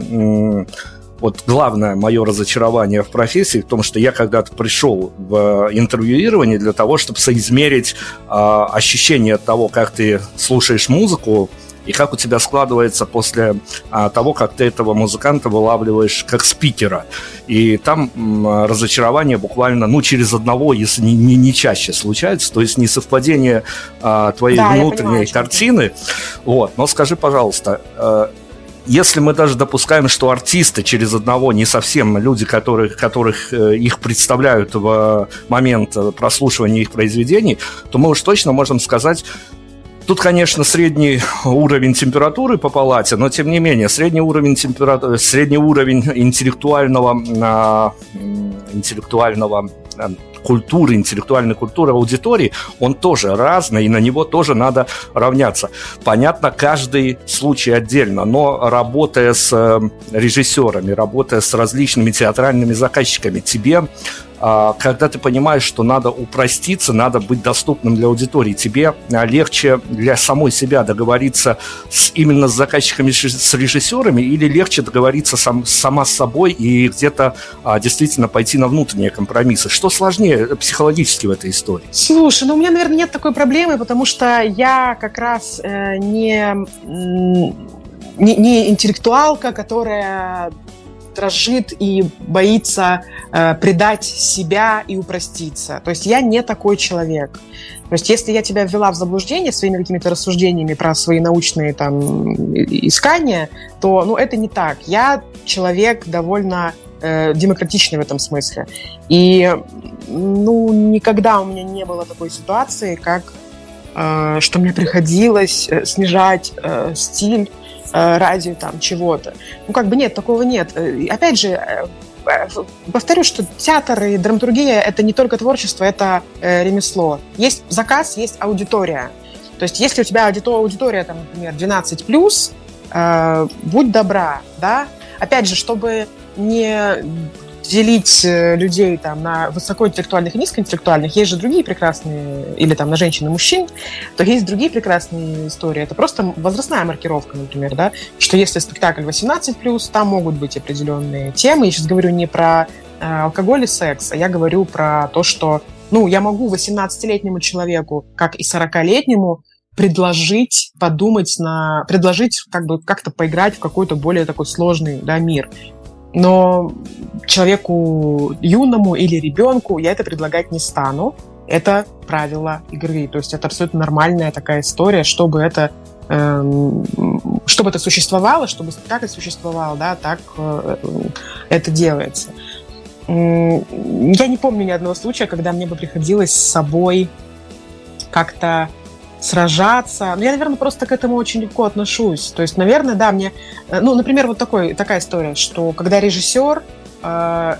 вот главное мое разочарование в профессии в том, что я когда-то пришел в интервьюирование для того, чтобы соизмерить э, ощущение того, как ты слушаешь музыку, и как у тебя складывается после а, того, как ты этого музыканта вылавливаешь как спикера. И там м, разочарование буквально, ну, через одного, если не, не, не чаще случается, то есть не совпадение а, твоей да, внутренней понимаю, картины. Вот. Но скажи, пожалуйста, а, если мы даже допускаем, что артисты через одного не совсем люди, которых, которых э, их представляют в момент прослушивания их произведений, то мы уж точно можем сказать, Тут, конечно, средний уровень температуры по палате, но тем не менее средний уровень температуры, средний уровень интеллектуального, э, интеллектуального э, культуры, интеллектуальной культуры аудитории, он тоже разный, и на него тоже надо равняться. Понятно, каждый случай отдельно, но работая с э, режиссерами, работая с различными театральными заказчиками, тебе а, когда ты понимаешь, что надо упроститься, надо быть доступным для аудитории, тебе а, легче для самой себя договориться с, именно с заказчиками, с режиссерами, или легче договориться сам, сама с собой и где-то а, действительно пойти на внутренние компромиссы? Что сложнее психологически в этой истории? Слушай, ну у меня, наверное, нет такой проблемы, потому что я как раз э, не, не, не интеллектуалка, которая дрожит и боится э, предать себя и упроститься. То есть я не такой человек. То есть если я тебя ввела в заблуждение своими какими-то рассуждениями про свои научные там искания, то ну, это не так. Я человек довольно э, демократичный в этом смысле. И ну, никогда у меня не было такой ситуации, как э, что мне приходилось э, снижать э, стиль ради там чего-то. Ну, как бы нет, такого нет. Э, опять же, э, повторю, что театр и драматургия — это не только творчество, это ремесло. Есть заказ, есть аудитория. То есть если у тебя аудитория, там, например, 12+, э, будь добра, да, опять же, чтобы не делить э, людей там, на высокоинтеллектуальных и низкоинтеллектуальных. Есть же другие прекрасные, или там на женщин и мужчин, то есть другие прекрасные истории. Это просто возрастная маркировка, например, да, что если спектакль 18+, там могут быть определенные темы. Я сейчас говорю не про э, алкоголь и секс, а я говорю про то, что ну, я могу 18-летнему человеку, как и 40-летнему, предложить подумать на... предложить как бы как-то поиграть в какой-то более такой сложный да, мир. Но человеку юному или ребенку я это предлагать не стану. Это правило игры. То есть это абсолютно нормальная такая история, чтобы это эм, чтобы это существовало, чтобы спектакль существовал, да, так э, это делается. Я не помню ни одного случая, когда мне бы приходилось с собой как-то сражаться. Но ну, я, наверное, просто к этому очень легко отношусь. То есть, наверное, да, мне... Э, ну, например, вот такой, такая история, что когда режиссер э,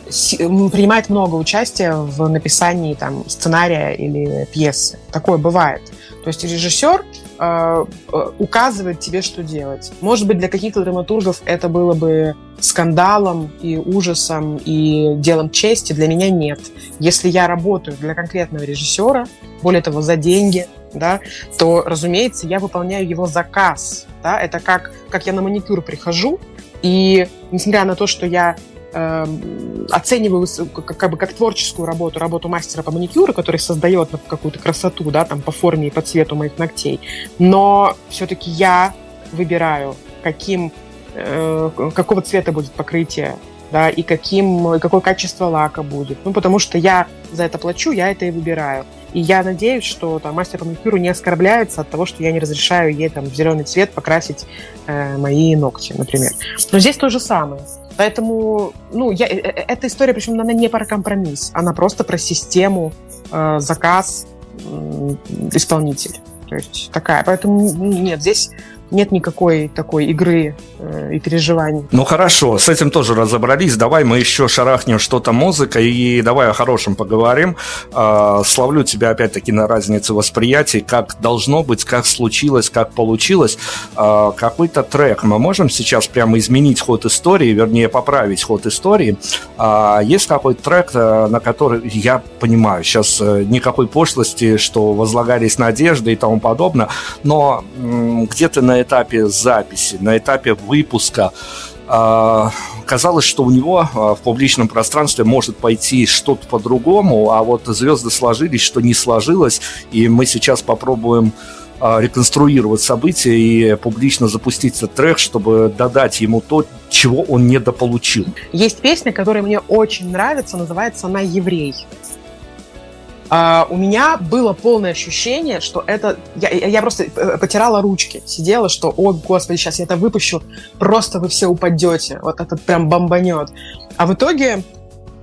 принимает много участия в написании там, сценария или пьесы. Такое бывает. То есть режиссер э, э, указывает тебе, что делать. Может быть, для каких-то драматургов это было бы скандалом и ужасом и делом чести. Для меня нет. Если я работаю для конкретного режиссера, более того, за деньги, да, то, разумеется, я выполняю его заказ. Да? Это как, как я на маникюр прихожу, и несмотря на то, что я э, оцениваю как, как бы как творческую работу, работу мастера по маникюру, который создает какую-то красоту, да, там по форме и по цвету моих ногтей, но все-таки я выбираю, каким, э, какого цвета будет покрытие да, и каким, какое качество лака будет. Ну, потому что я за это плачу, я это и выбираю. И я надеюсь, что там, мастер по маникюру не оскорбляется от того, что я не разрешаю ей там, в зеленый цвет покрасить э, мои ногти, например. Но здесь то же самое. Поэтому, ну, я, э, э, эта история, причем она не про компромисс, она просто про систему, э, заказ, э, исполнитель. То есть такая. Поэтому нет, здесь нет никакой такой игры э, и переживаний. Ну хорошо, с этим тоже разобрались. Давай мы еще шарахнем что-то музыкой и давай о хорошем поговорим. Э, славлю тебя опять-таки на разнице восприятий, как должно быть, как случилось, как получилось. Э, какой-то трек мы можем сейчас прямо изменить ход истории, вернее поправить ход истории. Э, есть какой-то трек, э, на который я понимаю, сейчас э, никакой пошлости, что возлагались надежды и тому подобное, но где-то на этапе записи, на этапе выпуска а, казалось, что у него а, в публичном пространстве может пойти что-то по-другому, а вот звезды сложились, что не сложилось, и мы сейчас попробуем а, реконструировать события и публично запустить этот трек, чтобы додать ему то, чего он недополучил. Есть песня, которая мне очень нравится, называется она «Еврей». Uh, у меня было полное ощущение, что это... Я, я просто э, потирала ручки, сидела, что, о, господи, сейчас я это выпущу, просто вы все упадете, вот этот прям бомбанет. А в итоге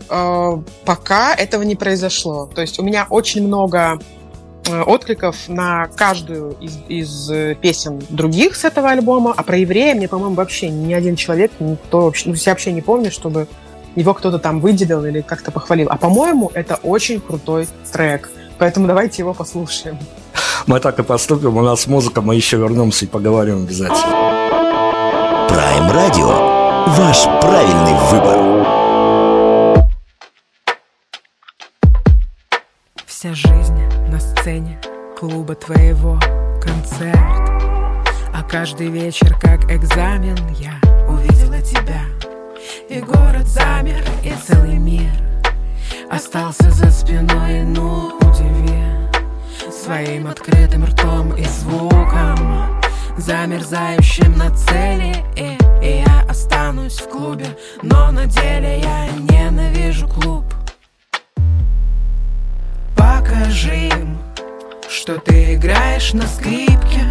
uh, пока этого не произошло. То есть у меня очень много uh, откликов на каждую из, из песен других с этого альбома, а про еврея мне, по-моему, вообще ни один человек, никто вообще, ну, я вообще не помню, чтобы его кто-то там выделил или как-то похвалил. А по-моему, это очень крутой трек. Поэтому давайте его послушаем. Мы так и поступим. У нас музыка, мы еще вернемся и поговорим обязательно. Prime Radio. Ваш правильный выбор. Вся жизнь на сцене клуба твоего концерт. А каждый вечер, как экзамен, я увидела тебя — и город замер, и целый мир Остался за спиной, ну удиви Своим открытым ртом и звуком Замерзающим на цели. И, и я останусь в клубе Но на деле я ненавижу клуб. Покажи им, что ты играешь на скрипке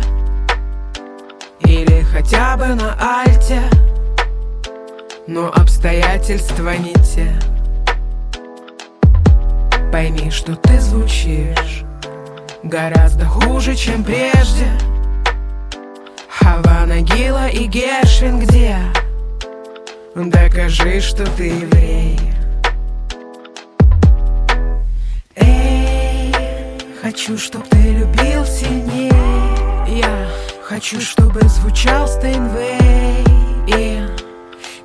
Или хотя бы на альте но обстоятельства не те. Пойми, что ты звучишь Гораздо хуже, чем прежде. Хавана, Гила и Гершвин где? Докажи, что ты еврей. Эй, хочу, чтоб ты любил сильнее Я хочу, чтобы звучал Стейнвей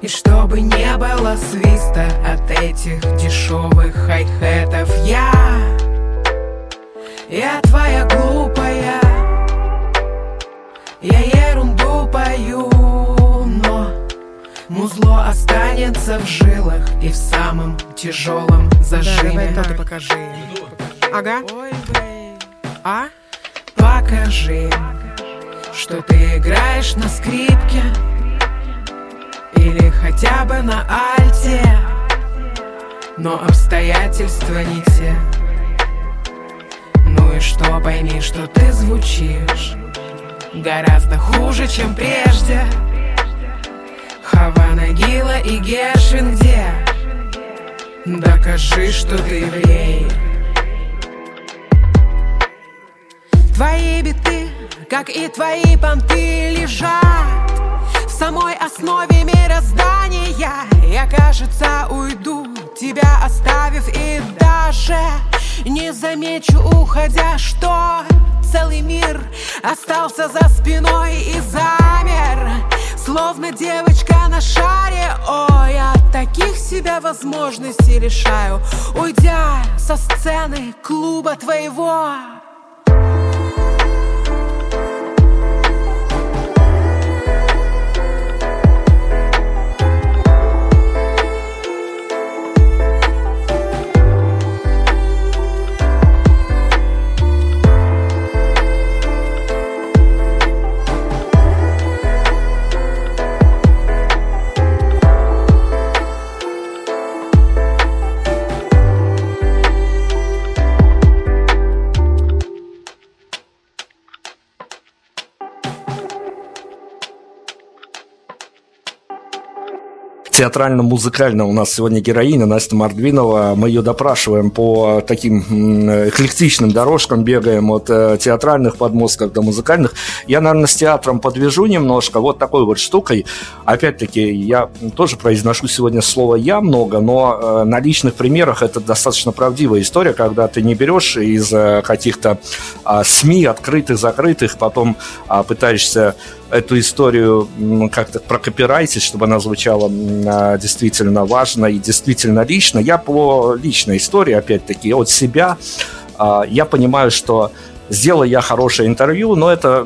и чтобы не было свиста от этих дешевых хай-хетов Я, я твоя глупая Я ерунду пою, но Музло останется в жилах И в самом тяжелом зажиме. Да, давай покажи. Ага. А? Покажи, что ты играешь на скрипке или хотя бы на альте. Но обстоятельства не те. Ну и что, пойми, что ты звучишь Гораздо хуже, чем прежде. Хавана, Гила и Гершвин где? Докажи, что ты еврей. Твои биты, как и твои понты, лежат самой основе мироздания. Я, кажется, уйду, тебя оставив И даже не замечу, уходя, что Целый мир остался за спиной и замер. Словно девочка на шаре. Ой, я таких себя возможностей лишаю. Уйдя со сцены клуба твоего театрально-музыкальная у нас сегодня героиня Настя Мордвинова. Мы ее допрашиваем по таким эклектичным дорожкам, бегаем от э, театральных подмостков до музыкальных. Я, наверное, с театром подвяжу немножко вот такой вот штукой. Опять-таки, я тоже произношу сегодня слово «я» много, но э, на личных примерах это достаточно правдивая история, когда ты не берешь из э, каких-то а, СМИ, открытых, закрытых, потом а, пытаешься эту историю как-то прокопирайтить, чтобы она звучала а, действительно важно и действительно лично. Я по личной истории, опять-таки, от себя, а, я понимаю, что сделаю я хорошее интервью, но это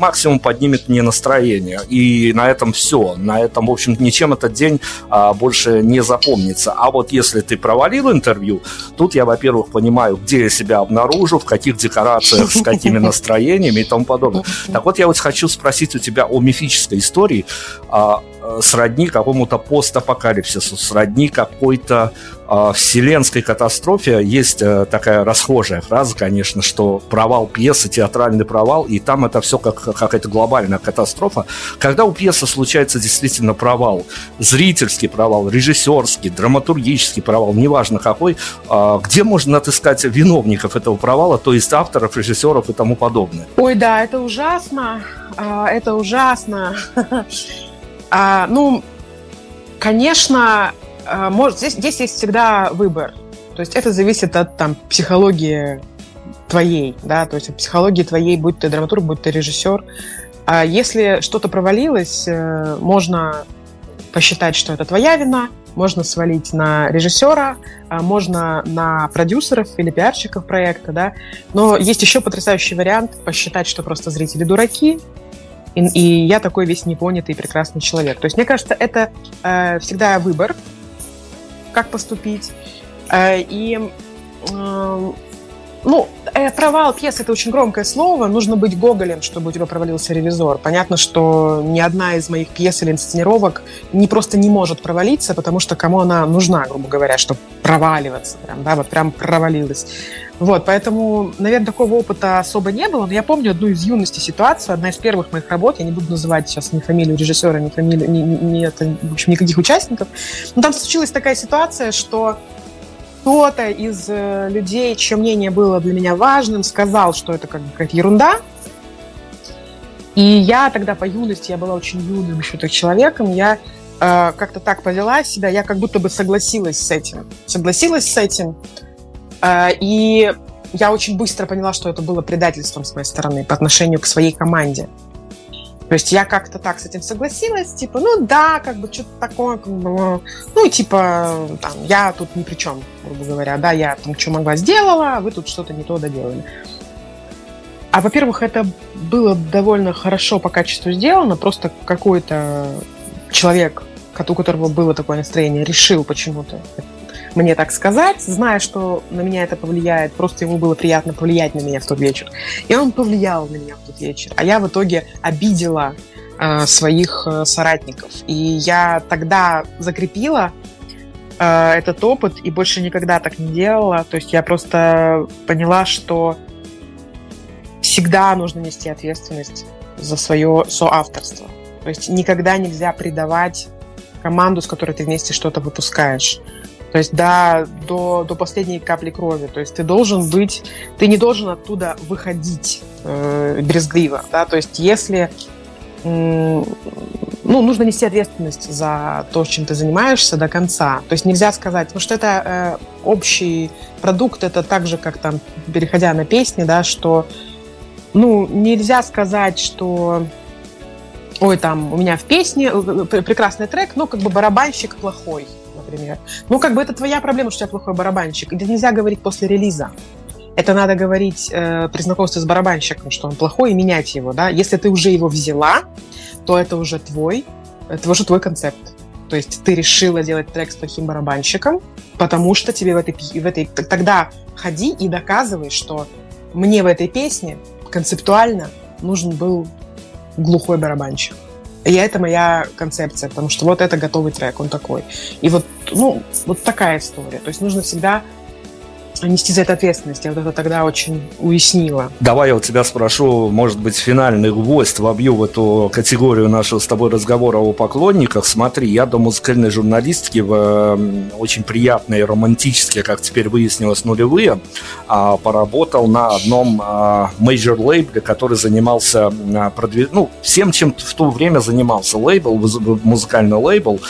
максимум поднимет мне настроение. И на этом все. На этом, в общем, ничем этот день а, больше не запомнится. А вот если ты провалил интервью, тут я, во-первых, понимаю, где я себя обнаружу, в каких декорациях, с какими [LAUGHS] настроениями и тому подобное. Так вот, я вот хочу спросить у тебя о мифической истории. А, сродни какому-то постапокалипсису, сродни какой-то э, вселенской катастрофе. Есть э, такая расхожая фраза, конечно, что провал пьесы, театральный провал, и там это все как какая-то глобальная катастрофа. Когда у пьесы случается действительно провал, зрительский провал, режиссерский, драматургический провал, неважно какой, э, где можно отыскать виновников этого провала, то есть авторов, режиссеров и тому подобное? Ой, да, это ужасно, а, это ужасно. [LAUGHS] А, ну, конечно, а, может, здесь, здесь есть всегда выбор. То есть это зависит от там, психологии твоей, да, то есть от психологии твоей, будь ты драматург, будь ты режиссер. А если что-то провалилось, э, можно посчитать, что это твоя вина, можно свалить на режиссера, а можно на продюсеров или пиарщиков проекта, да. Но есть еще потрясающий вариант посчитать, что просто зрители дураки, и, и я такой весь непонятый прекрасный человек. То есть, мне кажется, это э, всегда выбор, как поступить. Э, и э, ну, э, провал пьесы – это очень громкое слово. Нужно быть Гоголем, чтобы у тебя провалился ревизор. Понятно, что ни одна из моих пьес или инсценировок не просто не может провалиться, потому что кому она нужна, грубо говоря, чтобы проваливаться. Прям, да, вот прям провалилась. Вот, поэтому, наверное, такого опыта особо не было. Но я помню одну из юности ситуацию, одна из первых моих работ. Я не буду называть сейчас ни фамилию режиссера, ни фамилию, ни, ни, ни это, в общем, никаких участников. Но там случилась такая ситуация, что кто-то из э, людей, чье мнение было для меня важным, сказал, что это как бы какая-то ерунда. И я тогда по юности, я была очень юным еще человеком, я э, как-то так повела себя, я как будто бы согласилась с этим. Согласилась с этим. Э, и я очень быстро поняла, что это было предательством с моей стороны по отношению к своей команде. То есть я как-то так с этим согласилась, типа, ну да, как бы что-то такое, как бы, ну, типа, там, я тут ни при чем, грубо говоря, да, я там что могла сделала, а вы тут что-то не то доделали. А, во-первых, это было довольно хорошо по качеству сделано, просто какой-то человек, у которого было такое настроение, решил почему-то мне так сказать, зная, что на меня это повлияет, просто ему было приятно повлиять на меня в тот вечер. И он повлиял на меня в тот вечер. А я в итоге обидела э, своих э, соратников. И я тогда закрепила э, этот опыт и больше никогда так не делала. То есть я просто поняла, что всегда нужно нести ответственность за свое соавторство. То есть никогда нельзя предавать команду, с которой ты вместе что-то выпускаешь. То есть до, до, до последней капли крови. То есть ты должен быть, ты не должен оттуда выходить э, брезгливо. Да? То есть если ну, нужно нести ответственность за то, чем ты занимаешься до конца. То есть нельзя сказать, потому что это э, общий продукт, это так же, как там, переходя на песни, да, что ну, нельзя сказать, что ой, там, у меня в песне э, прекрасный трек, но как бы барабанщик плохой например. Ну, как бы это твоя проблема, что у тебя плохой барабанщик. Это нельзя говорить после релиза. Это надо говорить э, при знакомстве с барабанщиком, что он плохой, и менять его, да. Если ты уже его взяла, то это уже твой, это уже твой концепт. То есть ты решила делать трек с плохим барабанщиком, потому что тебе в этой, в этой... Тогда ходи и доказывай, что мне в этой песне концептуально нужен был глухой барабанщик. И это моя концепция, потому что вот это готовый трек, он такой. И вот, ну, вот такая история. То есть нужно всегда нести за это ответственность. Я вот это тогда очень уяснила. Давай я у тебя спрошу, может быть, финальный гвоздь вобью в эту категорию нашего с тобой разговора о поклонниках. Смотри, я до музыкальной журналистики в очень приятные, романтические, как теперь выяснилось, нулевые, а, поработал на одном а, major лейбле, который занимался а, продвиж... ну, всем, чем в то время занимался лейбл, музыкальный лейбл,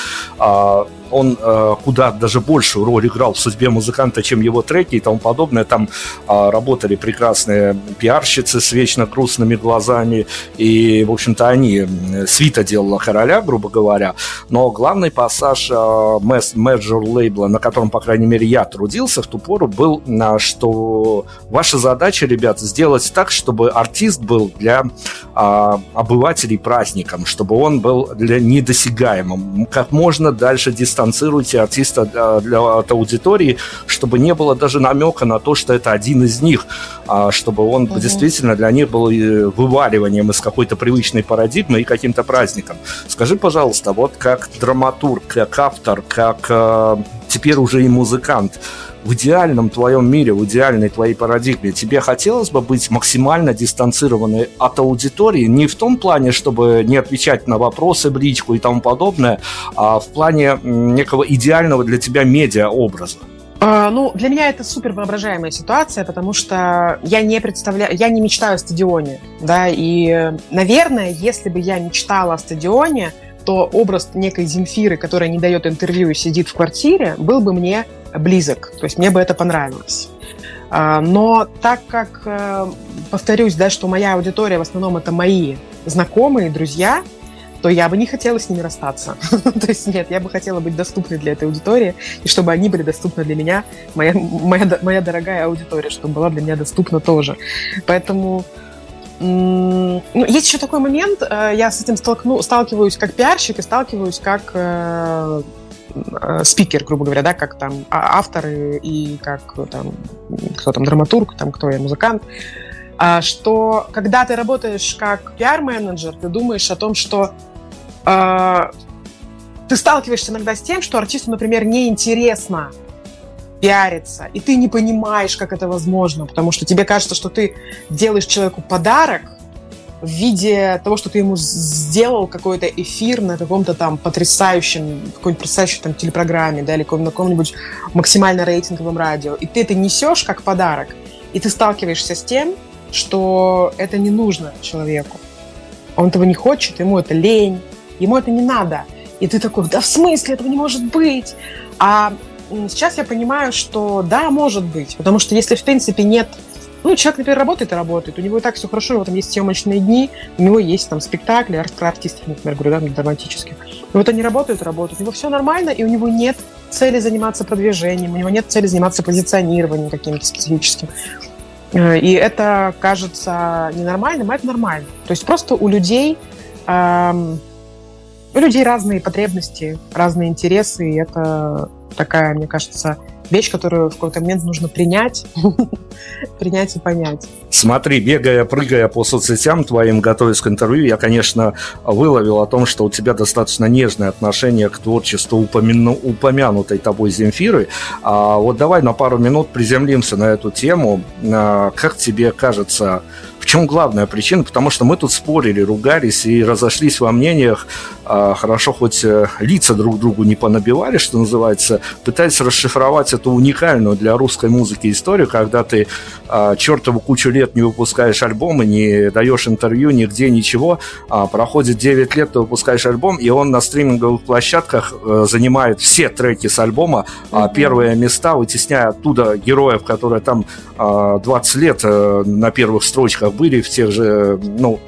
он э, куда даже большую роль играл в судьбе музыканта, чем его треки и тому подобное. Там э, работали прекрасные пиарщицы с вечно грустными глазами, и, в общем-то, они, свита делала короля, грубо говоря, но главный пассаж э, менеджер лейбла, на котором, по крайней мере, я трудился в ту пору, был, э, что ваша задача, ребят, сделать так, чтобы артист был для э, обывателей праздником, чтобы он был для недосягаемым, как можно дальше дистанционно дистанцируйте артиста для, для, от аудитории, чтобы не было даже намека на то, что это один из них, а чтобы он угу. действительно для них был э, вываливанием из какой-то привычной парадигмы и каким-то праздником. Скажи, пожалуйста, вот как драматург, как автор, как э, теперь уже и музыкант, в идеальном твоем мире, в идеальной твоей парадигме, тебе хотелось бы быть максимально дистанцированной от аудитории, не в том плане, чтобы не отвечать на вопросы, бричку и тому подобное, а в плане некого идеального для тебя медиа-образа? А, ну, для меня это супер воображаемая ситуация, потому что я не представляю, я не мечтаю о стадионе, да, и, наверное, если бы я мечтала о стадионе, то образ некой Земфиры, которая не дает интервью и сидит в квартире, был бы мне близок. То есть мне бы это понравилось. А, но так как, э, повторюсь, да, что моя аудитория в основном это мои знакомые, друзья, то я бы не хотела с ними расстаться. [LAUGHS] то есть нет, я бы хотела быть доступной для этой аудитории, и чтобы они были доступны для меня, моя, моя, моя дорогая аудитория, чтобы была для меня доступна тоже. Поэтому ну, есть еще такой момент, э, я с этим столкну, сталкиваюсь как пиарщик и сталкиваюсь как э, э, спикер, грубо говоря, да, как там а, авторы и как там, кто там, драматург, там, кто я, музыкант, а, что когда ты работаешь как пиар-менеджер, ты думаешь о том, что э, ты сталкиваешься иногда с тем, что артисту, например, неинтересно пиариться, и ты не понимаешь, как это возможно, потому что тебе кажется, что ты делаешь человеку подарок в виде того, что ты ему сделал какой-то эфир на каком-то там потрясающем, какой-нибудь потрясающей там телепрограмме, да, или на каком-нибудь максимально рейтинговом радио, и ты это несешь как подарок, и ты сталкиваешься с тем, что это не нужно человеку. Он этого не хочет, ему это лень, ему это не надо. И ты такой, да в смысле, этого не может быть. А сейчас я понимаю, что да, может быть. Потому что если, в принципе, нет ну, человек, например, работает и работает, у него и так все хорошо, у него там есть съемочные дни, у него есть там спектакли, артисты, например, говорю, да, драматические. И вот они работают, работают, у него все нормально, и у него нет цели заниматься продвижением, у него нет цели заниматься позиционированием каким-то специфическим. Э, и это кажется ненормальным, а это нормально. То есть просто у людей эм, у людей разные потребности, разные интересы, и это такая, мне кажется, вещь, которую в какой-то момент нужно принять, [LAUGHS] принять и понять. Смотри, бегая, прыгая по соцсетям твоим, готовясь к интервью, я, конечно, выловил о том, что у тебя достаточно нежное отношение к творчеству упомяну, упомянутой тобой Земфиры. А вот давай на пару минут приземлимся на эту тему. А, как тебе кажется, в чем главная причина? Потому что мы тут спорили, ругались и разошлись во мнениях. А, хорошо, хоть э, лица друг другу не понабивали, что называется, пытаясь расшифровать эту уникальную для русской музыки историю, когда ты а, чертову кучу лет не выпускаешь альбомы, не даешь интервью нигде, ничего. А, проходит 9 лет, ты выпускаешь альбом, и он на стриминговых площадках а, занимает все треки с альбома, первые места, вытесняя оттуда героев, которые там а, 20 лет а, на первых строчках были в тех же, ну,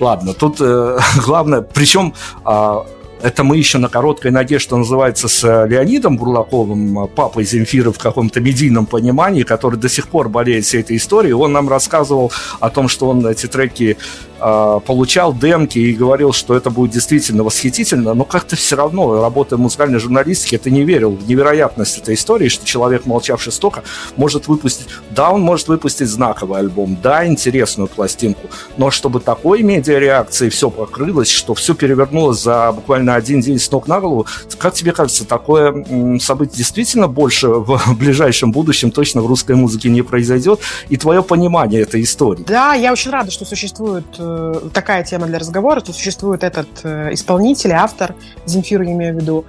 ладно, тут э, [LAUGHS] главное, причем э, это мы еще на короткой ноге, что называется, с Леонидом Бурлаковым, папой Земфиры в каком-то медийном понимании, который до сих пор болеет всей этой историей. Он нам рассказывал о том, что он эти треки э, получал демки и говорил, что это будет действительно восхитительно, но как-то все равно, работая в музыкальной журналистике, ты не верил в невероятность этой истории, что человек, молчавший столько, может выпустить... Да, он может выпустить знаковый альбом, да, интересную пластинку, но чтобы такой медиа-реакции все покрылось, что все перевернулось за буквально один день с ног на голову, как тебе кажется, такое событие действительно больше в [LAUGHS] ближайшем будущем точно в русской музыке не произойдет? И твое понимание этой истории? Да, я очень рада, что существует э, такая тема для разговора, что существует этот э, исполнитель, автор, Земфиру я имею в виду,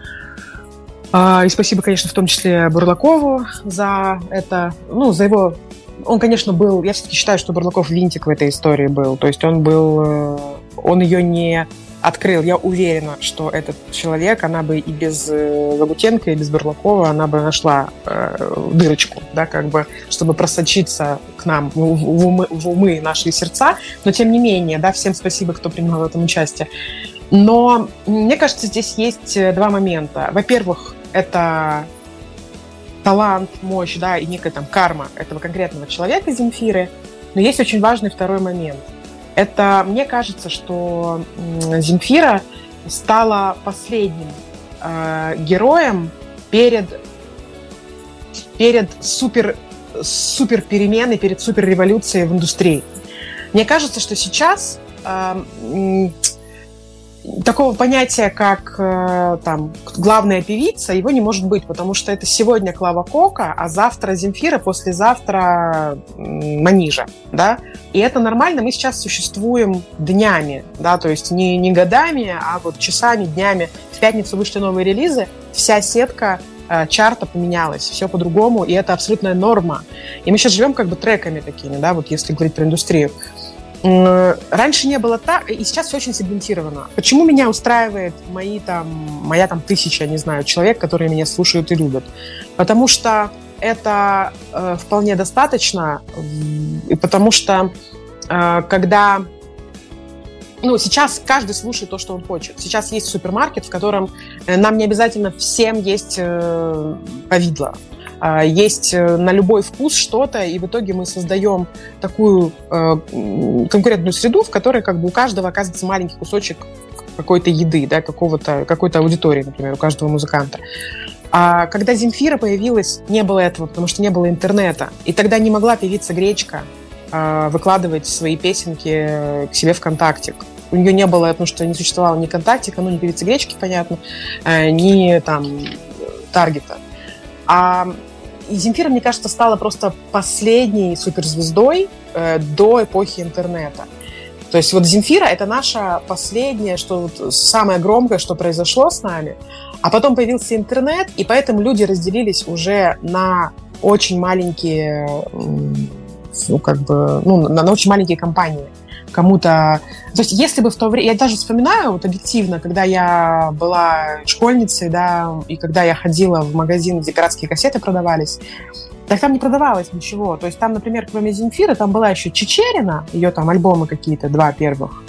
а, и спасибо, конечно, в том числе Бурлакову за это, ну, за его... Он, конечно, был... Я все-таки считаю, что Бурлаков винтик в этой истории был. То есть он был... Э, он ее не открыл. Я уверена, что этот человек, она бы и без э, Лагутенко, и без Бурлакова, она бы нашла э, дырочку, да, как бы, чтобы просочиться к нам в, в, умы, в умы наши сердца. Но, тем не менее, да, всем спасибо, кто принимал в этом участие. Но мне кажется, здесь есть э, два момента. Во-первых, это талант, мощь, да, и некая там карма этого конкретного человека, Земфиры. Но есть очень важный второй момент. Это, мне кажется, что Земфира стала последним э, героем перед, перед супер, супер переменой, перед супер революцией в индустрии. Мне кажется, что сейчас э, такого понятия, как э, там главная певица, его не может быть, потому что это сегодня Клава Кока, а завтра Земфира, послезавтра Манижа, да, и это нормально, мы сейчас существуем днями, да, то есть не, не годами, а вот часами, днями. В пятницу вышли новые релизы, вся сетка э, чарта поменялась, все по-другому, и это абсолютная норма. И мы сейчас живем как бы треками такими, да, вот если говорить про индустрию. Раньше не было так, и сейчас все очень сегментировано. Почему меня устраивает мои там, моя там тысяча, не знаю, человек, которые меня слушают и любят? Потому что это э, вполне достаточно, и потому что э, когда ну, сейчас каждый слушает то, что он хочет. Сейчас есть супермаркет, в котором э, нам не обязательно всем есть э, повидло. А, есть э, на любой вкус что-то, и в итоге мы создаем такую э, конкурентную среду, в которой как бы у каждого оказывается маленький кусочек какой-то еды, да, какого-то, какой-то аудитории, например, у каждого музыканта. А когда Земфира появилась, не было этого, потому что не было интернета. И тогда не могла певица Гречка э, выкладывать свои песенки к себе ВКонтакте. У нее не было, потому что не существовало ни ВКонтакте, ну, ни певицы Гречки, понятно, э, ни там Таргета. А и Земфира, мне кажется, стала просто последней суперзвездой э, до эпохи интернета. То есть вот Земфира — это наша последняя, что вот самое громкое, что произошло с нами. А потом появился интернет, и поэтому люди разделились уже на очень маленькие, ну, как бы, ну, на, на очень маленькие компании кому-то... То есть если бы в то время... Я даже вспоминаю вот объективно, когда я была школьницей, да, и когда я ходила в магазин, где пиратские кассеты продавались, так там не продавалось ничего. То есть там, например, кроме Земфира, там была еще Чечерина, ее там альбомы какие-то, два первых.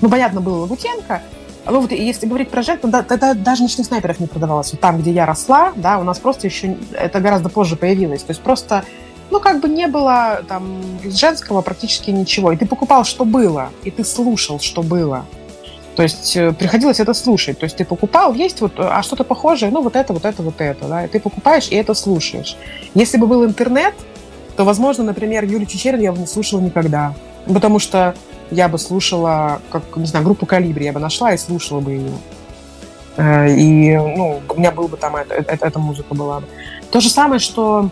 Ну, понятно, было Лагутенко. Ну, вот если говорить про Жек, то да, тогда даже ночных снайперов не продавалось. Вот там, где я росла, да, у нас просто еще... Это гораздо позже появилось. То есть просто ну, как бы не было там женского практически ничего. И ты покупал, что было, и ты слушал, что было. То есть э, приходилось это слушать. То есть ты покупал, есть вот, а что-то похожее, ну, вот это, вот это, вот это, да, и ты покупаешь, и это слушаешь. Если бы был интернет, то, возможно, например, Юлию Чечерин я бы не слушала никогда. Потому что я бы слушала, как, не знаю, группу «Калибри», я бы нашла и слушала бы ее. Э, и, ну, у меня был бы там, это, это, эта музыка была бы. То же самое, что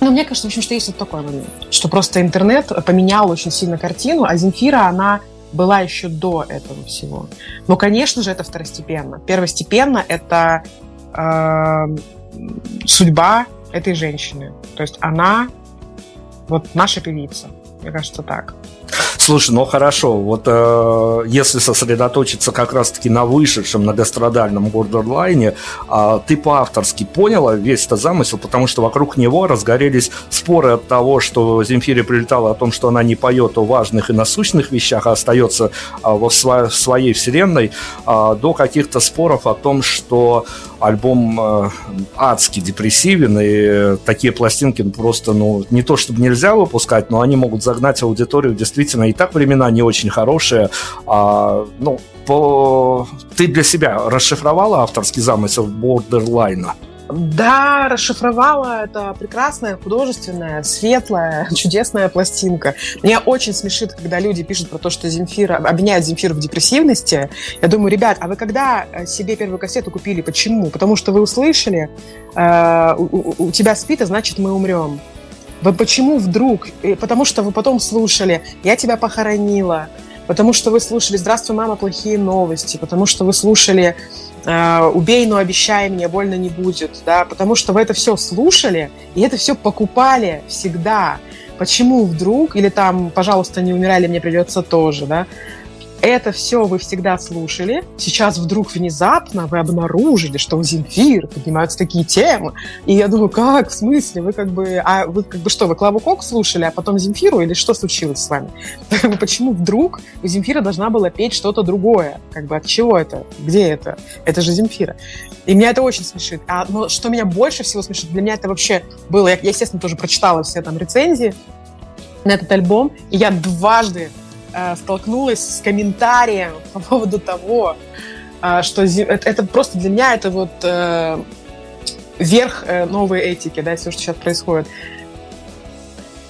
ну, мне кажется, в общем, что есть вот такой момент, что просто интернет поменял очень сильно картину, а Земфира, она была еще до этого всего. Но, конечно же, это второстепенно. Первостепенно это э, судьба этой женщины. То есть она вот наша певица. Мне кажется, так. Слушай, ну хорошо, вот э, если сосредоточиться как раз-таки на вышедшем многострадальном бордерлайне, э, ты по-авторски поняла весь этот замысел, потому что вокруг него разгорелись споры от того, что Земфире прилетало о том, что она не поет о важных и насущных вещах, а остается э, во сво- своей вселенной, э, до каких-то споров о том, что альбом э, адски депрессивен, и такие пластинки просто, ну, не то чтобы нельзя выпускать, но они могут загнать аудиторию действительно и так времена не очень хорошие. А, ну, по... ты для себя расшифровала авторский замысел Бордерлайна? Да, расшифровала. Это прекрасная, художественная, светлая, [LAUGHS] чудесная пластинка. Меня очень смешит, когда люди пишут про то, что Земфира, обвиняют Земфиру в депрессивности. Я думаю, ребят, а вы когда э, себе первую кассету купили? Почему? Потому что вы услышали, э, у, у тебя спит, а значит мы умрем. Вы почему вдруг? Потому что вы потом слушали «Я тебя похоронила», потому что вы слушали «Здравствуй, мама, плохие новости», потому что вы слушали э, «Убей, но обещай мне, больно не будет», да, потому что вы это все слушали и это все покупали всегда. Почему вдруг, или там, пожалуйста, не умирали, мне придется тоже, да, это все вы всегда слушали. Сейчас вдруг внезапно вы обнаружили, что у Земфир поднимаются такие темы. И я думаю, как? В смысле? Вы как бы... А вы как бы что, вы Клаву Кок слушали, а потом Земфиру? Или что случилось с вами? [LAUGHS] Почему вдруг у Земфира должна была петь что-то другое? Как бы от чего это? Где это? Это же Земфира. И меня это очень смешит. А, но что меня больше всего смешит, для меня это вообще было... Я, я естественно, тоже прочитала все там рецензии на этот альбом, и я дважды столкнулась с комментарием [LAUGHS] по поводу того, э, что это, это просто для меня это вот э, верх э, новой этики, да, все, что сейчас происходит.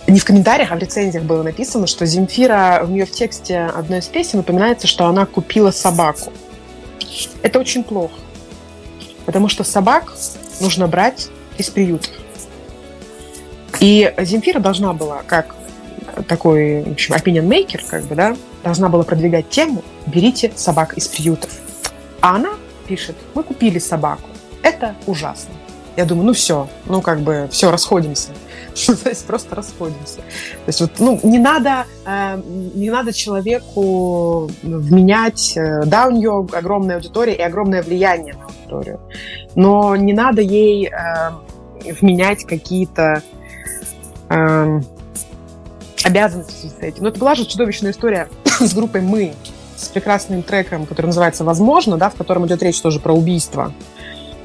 Не в комментариях, а в рецензиях было написано, что Земфира, в нее в тексте одной из песен упоминается, что она купила собаку. Это очень плохо. Потому что собак нужно брать из приютов. И Земфира должна была, как такой, в общем, opinion maker, как бы, да, должна была продвигать тему «берите собак из приютов». А она пишет «мы купили собаку». Это ужасно. Я думаю, ну все, ну как бы все, расходимся. [LAUGHS] То есть просто расходимся. То есть вот, ну, не надо, э, не надо человеку вменять, э, да, у нее огромная аудитория и огромное влияние на аудиторию, но не надо ей э, вменять какие-то э, обязанности с этим. Но это была же чудовищная история [COUGHS] с группой «Мы», с прекрасным треком, который называется «Возможно», да, в котором идет речь тоже про убийство.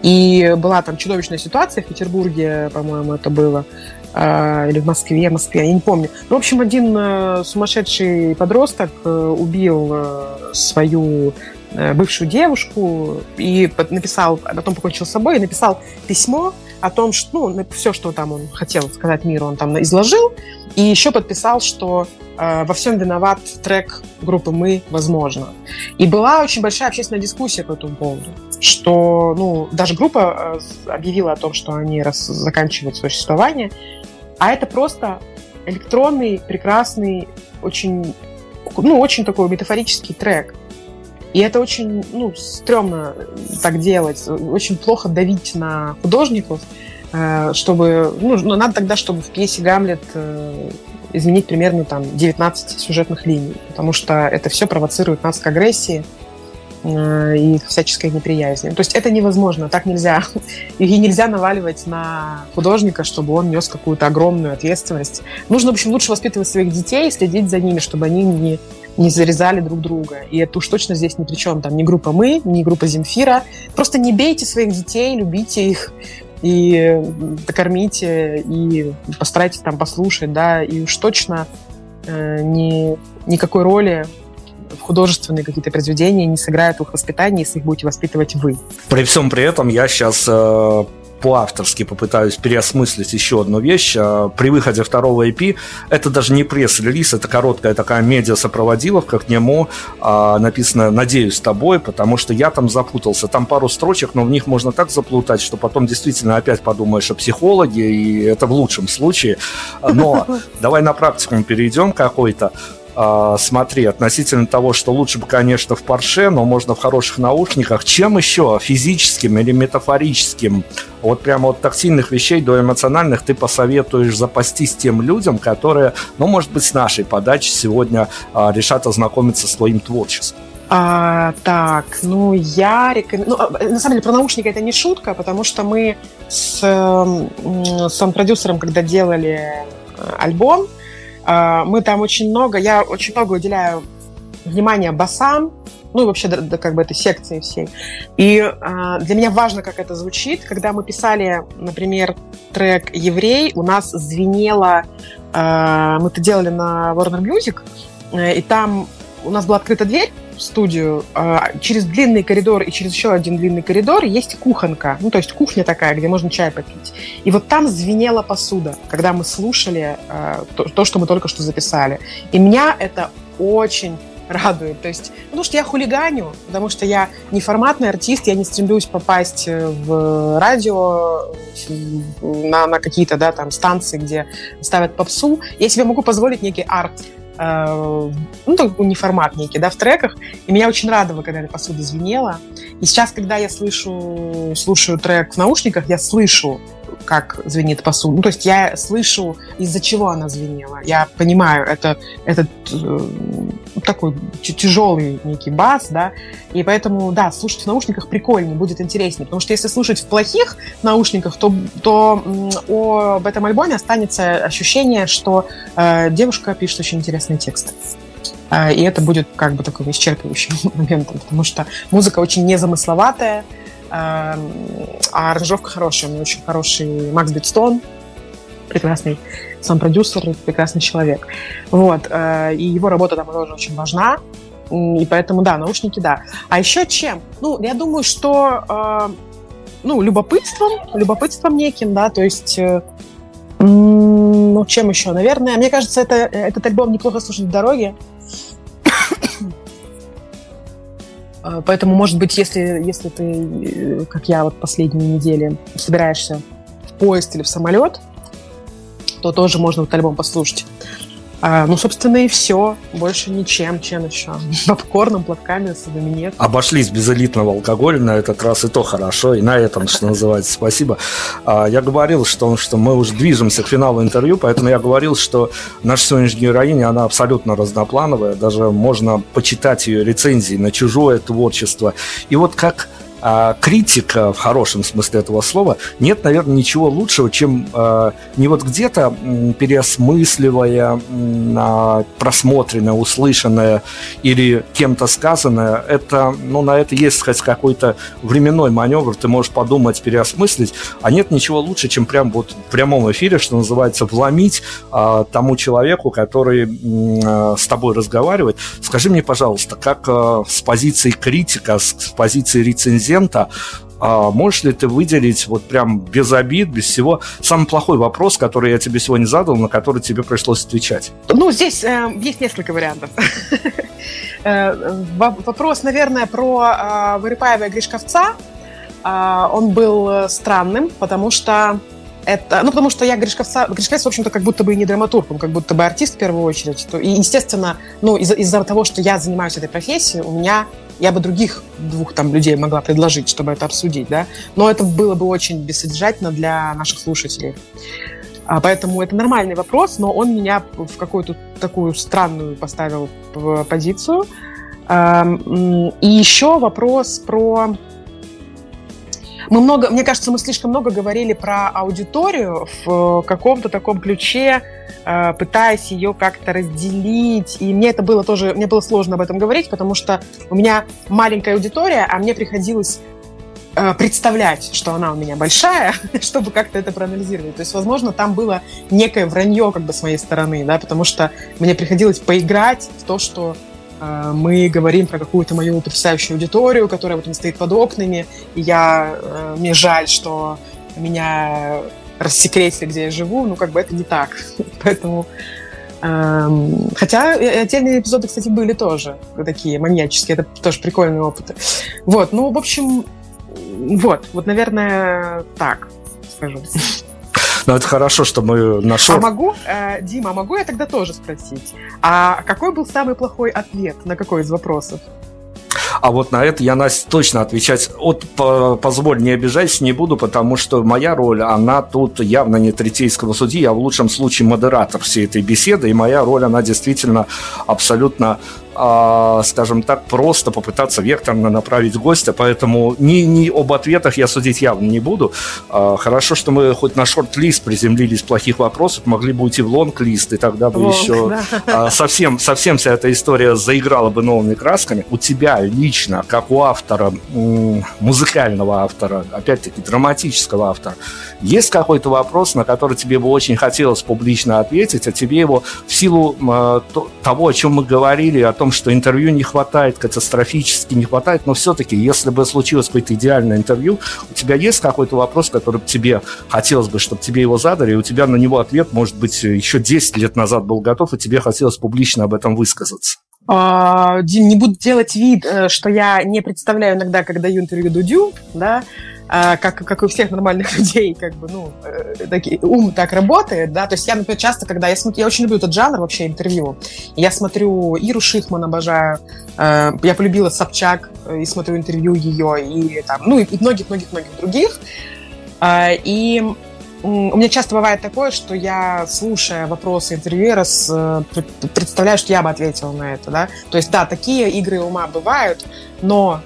И была там чудовищная ситуация в Петербурге, по-моему, это было, э, или в Москве, Москве, я не помню. Ну, в общем, один э, сумасшедший подросток э, убил э, свою бывшую девушку и написал, потом покончил с собой и написал письмо о том, что, ну, все, что там он хотел сказать миру, он там изложил, и еще подписал, что э, во всем виноват трек группы «Мы», возможно. И была очень большая общественная дискуссия по этому поводу, что, ну, даже группа э, объявила о том, что они раз, заканчивают свое существование, а это просто электронный, прекрасный, очень, ну, очень такой метафорический трек. И это очень, ну, стрёмно так делать, очень плохо давить на художников, э, чтобы, ну, ну, надо тогда, чтобы в пьесе «Гамлет» э, изменить примерно там 19 сюжетных линий, потому что это все провоцирует нас к агрессии э, и к всяческой неприязни. То есть это невозможно, так нельзя. [LAUGHS] И нельзя наваливать на художника, чтобы он нес какую-то огромную ответственность. Нужно, в общем, лучше воспитывать своих детей, следить за ними, чтобы они не не зарезали друг друга. И это уж точно здесь ни при чем. Там ни группа «Мы», ни группа «Земфира». Просто не бейте своих детей, любите их и докормите, и постарайтесь там послушать, да, и уж точно э, ни, никакой роли в художественные какие-то произведения не сыграют в их воспитании, если их будете воспитывать вы. При всем при этом я сейчас э, по-авторски попытаюсь переосмыслить еще одну вещь. А, при выходе второго EP это даже не пресс-релиз, это короткая такая медиа-сопроводиловка к нему, а, написано «Надеюсь с тобой», потому что я там запутался. Там пару строчек, но в них можно так заплутать, что потом действительно опять подумаешь о психологе, и это в лучшем случае. Но давай на практику перейдем какой-то. А, смотри, относительно того, что лучше бы, конечно, в Порше, но можно в хороших наушниках, чем еще? Физическим или метафорическим, вот прямо от тактильных вещей до эмоциональных ты посоветуешь запастись тем людям, которые, ну, может быть, с нашей подачи сегодня а, решат ознакомиться с твоим творчеством? А, так, ну я рекомендую... Ну, а, на самом деле, про наушники это не шутка, потому что мы с, с продюсером, когда делали э, альбом, мы там очень много, я очень много уделяю внимания басам, ну и вообще да, как бы этой секции всей. И э, для меня важно, как это звучит. Когда мы писали, например, трек «Еврей», у нас звенело, э, мы это делали на Warner Music, э, и там у нас была открыта дверь студию, а, через длинный коридор и через еще один длинный коридор есть кухонка, ну, то есть кухня такая, где можно чай попить. И вот там звенела посуда, когда мы слушали а, то, то, что мы только что записали. И меня это очень радует. То есть, потому что я хулиганю, потому что я не форматный артист, я не стремлюсь попасть в радио, на, на какие-то да, там станции, где ставят попсу. Я себе могу позволить некий арт Э, ну, такой неформат да, в треках. И меня очень радовало, когда эта посуда звенела. И сейчас, когда я слышу, слушаю трек в наушниках, я слышу как звенит посуда. Ну, то есть я слышу, из-за чего она звенела. Я понимаю, это этот э, такой тяжелый некий бас, да, и поэтому, да, слушать в наушниках прикольнее, будет интереснее, потому что если слушать в плохих наушниках, то, то об этом альбоме останется ощущение, что э, девушка пишет очень интересный текст. Э, и это будет как бы такой исчерпывающим [LAUGHS] моментом, потому что музыка очень незамысловатая, Эм, а аранжировка хорошая. У меня очень хороший Макс Битстон, прекрасный сам продюсер, прекрасный человек. Вот. Э, и его работа там тоже очень важна. И поэтому, да, наушники, да. А еще чем? Ну, я думаю, что э, ну, любопытством, любопытством неким, да, то есть э, ну, чем еще? Наверное, мне кажется, это, этот альбом неплохо слушать в дороге. [COUGHS] А, поэтому, может быть, если, если ты, э, как я вот последние недели, собираешься в поезд или в самолет, то тоже можно этот альбом послушать. А, ну, собственно, и все. Больше ничем, чем еще. [LAUGHS] Попкорном, платками, садами нет. Обошлись без элитного алкоголя на этот раз, и то хорошо. И на этом, что называется, спасибо. А, я говорил, что, что мы уже движемся к финалу интервью, поэтому я говорил, что наша сегодняшняя героиня, она абсолютно разноплановая. Даже можно почитать ее рецензии на чужое творчество. И вот как а, критика в хорошем смысле этого слова, нет, наверное, ничего лучшего, чем а, не вот где-то переосмысливая а, просмотренное, услышанное или кем-то сказанное, это, ну, на это есть хоть какой-то временной маневр, ты можешь подумать, переосмыслить, а нет ничего лучше, чем прям вот в прямом эфире, что называется, вломить а, тому человеку, который а, с тобой разговаривает. Скажи мне, пожалуйста, как а, с позиции критика, с, с позиции рецензии презента, а можешь ли ты выделить вот прям без обид, без всего самый плохой вопрос, который я тебе сегодня задал, на который тебе пришлось отвечать? Ну, здесь э, есть несколько вариантов. [LAUGHS] Э, вопрос, наверное, про э, Вырыпаева и Гришковца. Э, он был странным, потому что это, ну, потому что я Гришковца, Гришковец, в общем-то, как будто бы и не драматург, он как будто бы артист в первую очередь. И, естественно, ну, из- из-за того, что я занимаюсь этой профессией, у меня я бы других двух там людей могла предложить, чтобы это обсудить, да, но это было бы очень бессодержательно для наших слушателей. А поэтому это нормальный вопрос, но он меня в какую-то такую странную поставил позицию. И еще вопрос про мы много, мне кажется, мы слишком много говорили про аудиторию в каком-то таком ключе, э, пытаясь ее как-то разделить. И мне это было тоже, мне было сложно об этом говорить, потому что у меня маленькая аудитория, а мне приходилось э, представлять, что она у меня большая, [LAUGHS] чтобы как-то это проанализировать. То есть, возможно, там было некое вранье как бы с моей стороны, да, потому что мне приходилось поиграть в то, что Э, мы говорим про какую-то мою потрясающую аудиторию, которая вот стоит под окнами, и я, э, мне жаль, что меня рассекретили, где я живу, ну, как бы это не так. [LAUGHS] Поэтому эм, Хотя отдельные эпизоды, кстати, были тоже такие маньяческие. Это тоже прикольный опыт. Вот, ну, в общем, вот, вот, наверное, так скажу. [LAUGHS] Но это хорошо, что мы нашли. А могу, э, Дима, а могу я тогда тоже спросить? А какой был самый плохой ответ на какой из вопросов? А вот на это я, Настя, точно отвечать от позволь, не обижайся, не буду, потому что моя роль, она тут явно не третейского судьи, я в лучшем случае модератор всей этой беседы, и моя роль, она действительно абсолютно а, скажем так, просто попытаться векторно направить гостя, поэтому ни, ни об ответах я судить явно не буду. А, хорошо, что мы хоть на шорт-лист приземлились плохих вопросов, могли бы уйти в лонг-лист, и тогда бы Лонг, еще да. А, совсем, совсем вся эта история заиграла бы новыми красками. У тебя лично, как у автора, музыкального автора, опять-таки драматического автора, есть какой-то вопрос, на который тебе бы очень хотелось публично ответить, а тебе его в силу э, того, о чем мы говорили, о том, что интервью не хватает, катастрофически не хватает, но все-таки, если бы случилось какое-то идеальное интервью, у тебя есть какой-то вопрос, который тебе хотелось бы, чтобы тебе его задали, и у тебя на него ответ, может быть, еще 10 лет назад был готов, и тебе хотелось публично об этом высказаться? А, не буду делать вид, э, что я не представляю иногда, когда даю интервью Дудю, да, а, как, как у всех нормальных [LAUGHS] людей, как бы, ну, э, таки, ум так работает, да, то есть я, например, часто, когда я смотрю, я очень люблю этот жанр вообще интервью, я смотрю Иру Шихман обожаю, э, я полюбила Собчак и смотрю интервью ее, и там, ну, и многих-многих-многих других, а, и у меня часто бывает такое, что я, слушая вопросы интервьюера, э, представляю, что я бы ответила на это, да. То есть, да, такие игры ума бывают, но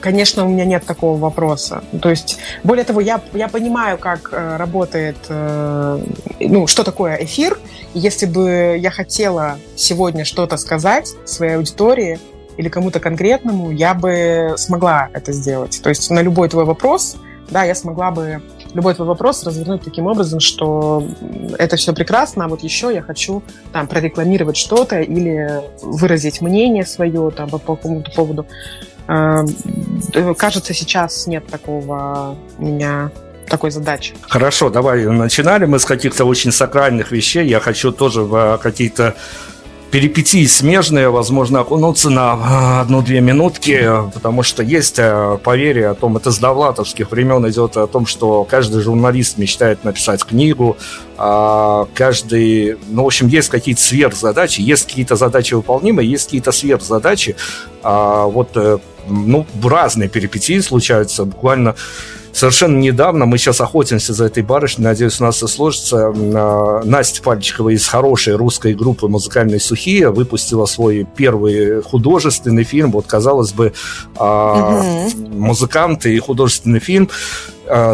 Конечно, у меня нет такого вопроса. То есть, более того, я, я понимаю, как э, работает, э, ну, что такое эфир. Если бы я хотела сегодня что-то сказать своей аудитории или кому-то конкретному, я бы смогла это сделать. То есть на любой твой вопрос, да, я смогла бы любой твой вопрос развернуть таким образом, что это все прекрасно, а вот еще я хочу там прорекламировать что-то или выразить мнение свое там по какому-то поводу. Эм, э, кажется, сейчас нет такого у меня такой задачи. Хорошо, давай начинали мы с каких-то очень сакральных вещей. Я хочу тоже в какие-то перипетии смежные, возможно, окунуться на а, одну-две минутки, потому что есть э, поверье о том, это с довлатовских времен идет о том, что каждый журналист мечтает написать книгу, а каждый, ну, в общем, есть какие-то сверхзадачи, есть какие-то задачи выполнимые, есть какие-то сверхзадачи, а вот, э, ну, разные перипетии случаются, буквально Совершенно недавно мы сейчас охотимся за этой барышней, надеюсь, у нас все сложится. А, Настя Пальчикова из хорошей русской группы «Музыкальные сухие» выпустила свой первый художественный фильм. Вот, казалось бы, угу. музыканты и художественный фильм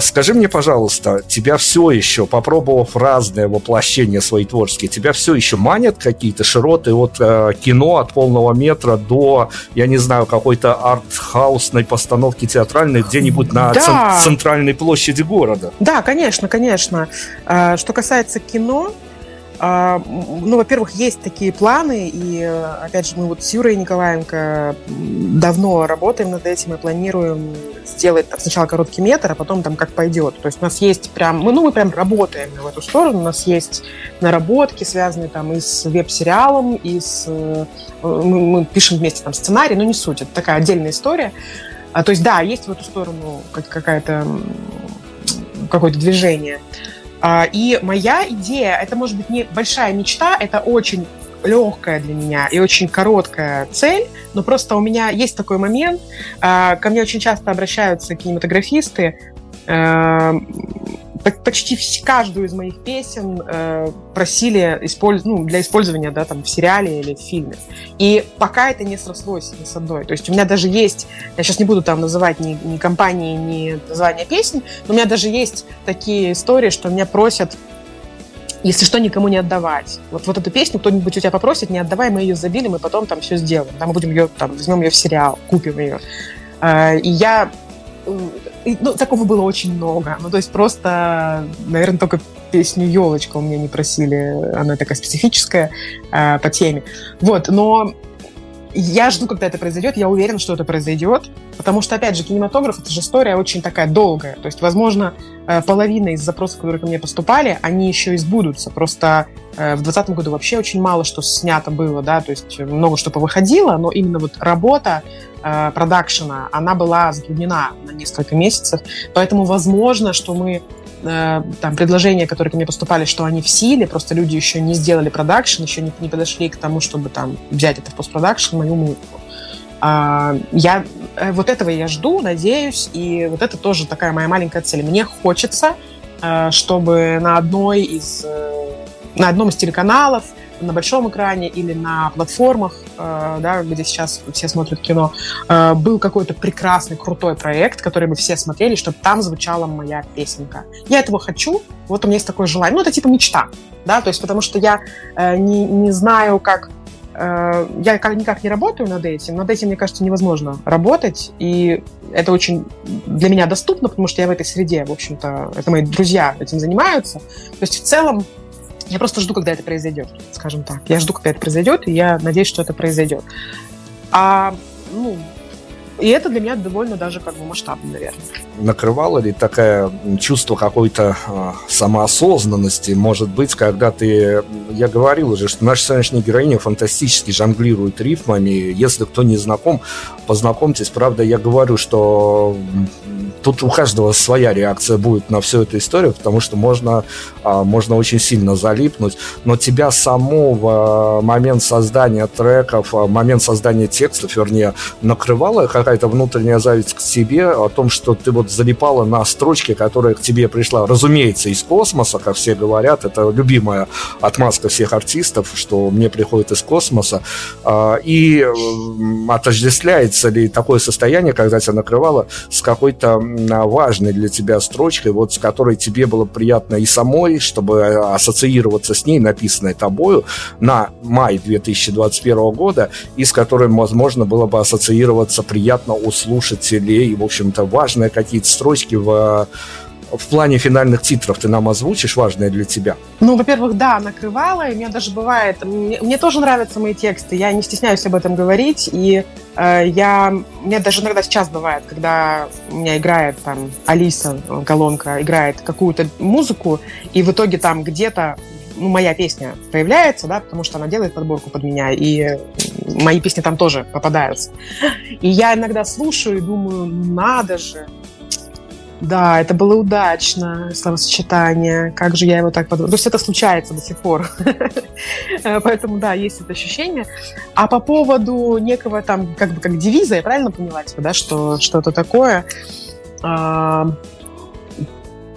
скажи мне, пожалуйста, тебя все еще, попробовав разные воплощения свои творческие, тебя все еще манят какие-то широты от э, кино от полного метра до, я не знаю, какой-то арт-хаусной постановки театральной где-нибудь на да. цен- центральной площади города? Да, конечно, конечно. А, что касается кино, а, ну, во-первых, есть такие планы, и, опять же, мы вот с Юрой Николаенко давно работаем над этим и планируем сделать сначала короткий метр, а потом там как пойдет. То есть у нас есть прям, мы, ну, мы прям работаем в эту сторону, у нас есть наработки, связанные там и с веб-сериалом, и с... Э, мы, мы пишем вместе там сценарий, но не суть, это такая отдельная история. А, то есть, да, есть в эту сторону какая-то какое-то движение. А, и моя идея, это может быть не большая мечта, это очень легкая для меня и очень короткая цель, но просто у меня есть такой момент, а, ко мне очень часто обращаются кинематографисты, а, почти каждую из моих песен э, просили использ... ну, для использования да, там, в сериале или в фильме. И пока это не срослось ни с одной. То есть у меня даже есть, я сейчас не буду там называть ни, ни компании, ни названия песен, но у меня даже есть такие истории, что меня просят если что, никому не отдавать. Вот, вот эту песню кто-нибудь у тебя попросит, не отдавай, мы ее забили, мы потом там все сделаем. Да, мы будем ее, там, возьмем ее в сериал, купим ее. А, и я ну, такого было очень много. Ну, то есть просто, наверное, только песню «Елочка» у меня не просили. Она такая специфическая э, по теме. Вот, но я жду, когда это произойдет. Я уверена, что это произойдет. Потому что, опять же, кинематограф — это же история очень такая долгая. То есть, возможно, э, половина из запросов, которые ко мне поступали, они еще и сбудутся. Просто э, в 2020 году вообще очень мало что снято было, да, то есть много что повыходило, но именно вот работа э, продакшена, она была затруднена на несколько месяцев. Поэтому возможно, что мы Э, там, предложения, которые ко мне поступали, что они в силе, просто люди еще не сделали продакшн, еще не, не подошли к тому, чтобы там взять это в постпродакшн, мою музыку. А, я э, вот этого я жду, надеюсь, и вот это тоже такая моя маленькая цель. Мне хочется, э, чтобы на одной из на одном из телеканалов на большом экране или на платформах, э, да, где сейчас все смотрят кино, э, был какой-то прекрасный, крутой проект, который мы все смотрели, чтобы там звучала моя песенка. Я этого хочу, вот у меня есть такое желание. Ну, это типа мечта, да, то есть потому что я э, не, не знаю, как Э, я никак не работаю над этим. Над этим, мне кажется, невозможно работать. И это очень для меня доступно, потому что я в этой среде, в общем-то, это мои друзья этим занимаются. То есть в целом я просто жду, когда это произойдет, скажем так. Я жду, когда это произойдет, и я надеюсь, что это произойдет. А ну, и это для меня довольно даже как бы масштабно, наверное. Накрывало ли такое чувство какой-то э, самоосознанности, может быть, когда ты... Я говорил уже, что наша сегодняшняя героиня фантастически жонглирует рифмами. Если кто не знаком, познакомьтесь. Правда, я говорю, что тут у каждого своя реакция будет на всю эту историю, потому что можно, а, можно очень сильно залипнуть. Но тебя само в момент создания треков, момент создания текстов, вернее, накрывала какая-то внутренняя зависть к себе о том, что ты вот залипала на строчке, которая к тебе пришла, разумеется, из космоса, как все говорят, это любимая отмазка всех артистов, что мне приходит из космоса, а, и отождествляется ли такое состояние, когда тебя накрывало с какой-то важной для тебя строчкой, вот с которой тебе было приятно и самой, чтобы ассоциироваться с ней, написанной тобою на май 2021 года, и с которой, возможно, было бы ассоциироваться приятно у слушателей, и, в общем-то, важные какие-то строчки в в плане финальных титров ты нам озвучишь важное для тебя? Ну, во-первых, да, накрывала, и меня даже бывает... Мне, мне тоже нравятся мои тексты, я не стесняюсь об этом говорить, и э, я... Мне даже иногда сейчас бывает, когда у меня играет там Алиса, колонка, играет какую-то музыку, и в итоге там где-то ну, моя песня появляется, да, потому что она делает подборку под меня, и мои песни там тоже попадаются. И я иногда слушаю и думаю, ну надо же, да, это было удачно, словосочетание. Как же я его так подумала. То есть это случается до сих пор. [LAUGHS] Поэтому, да, есть это ощущение. А по поводу некого там, как бы как девиза, я правильно поняла, типа, да, что что-то такое.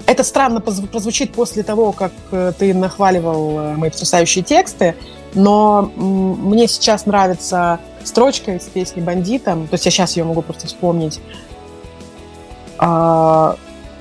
Это странно прозвучит после того, как э, ты нахваливал э, мои потрясающие тексты, но мне сейчас нравится строчка из песни «Бандитам», то есть я сейчас ее могу просто вспомнить, а,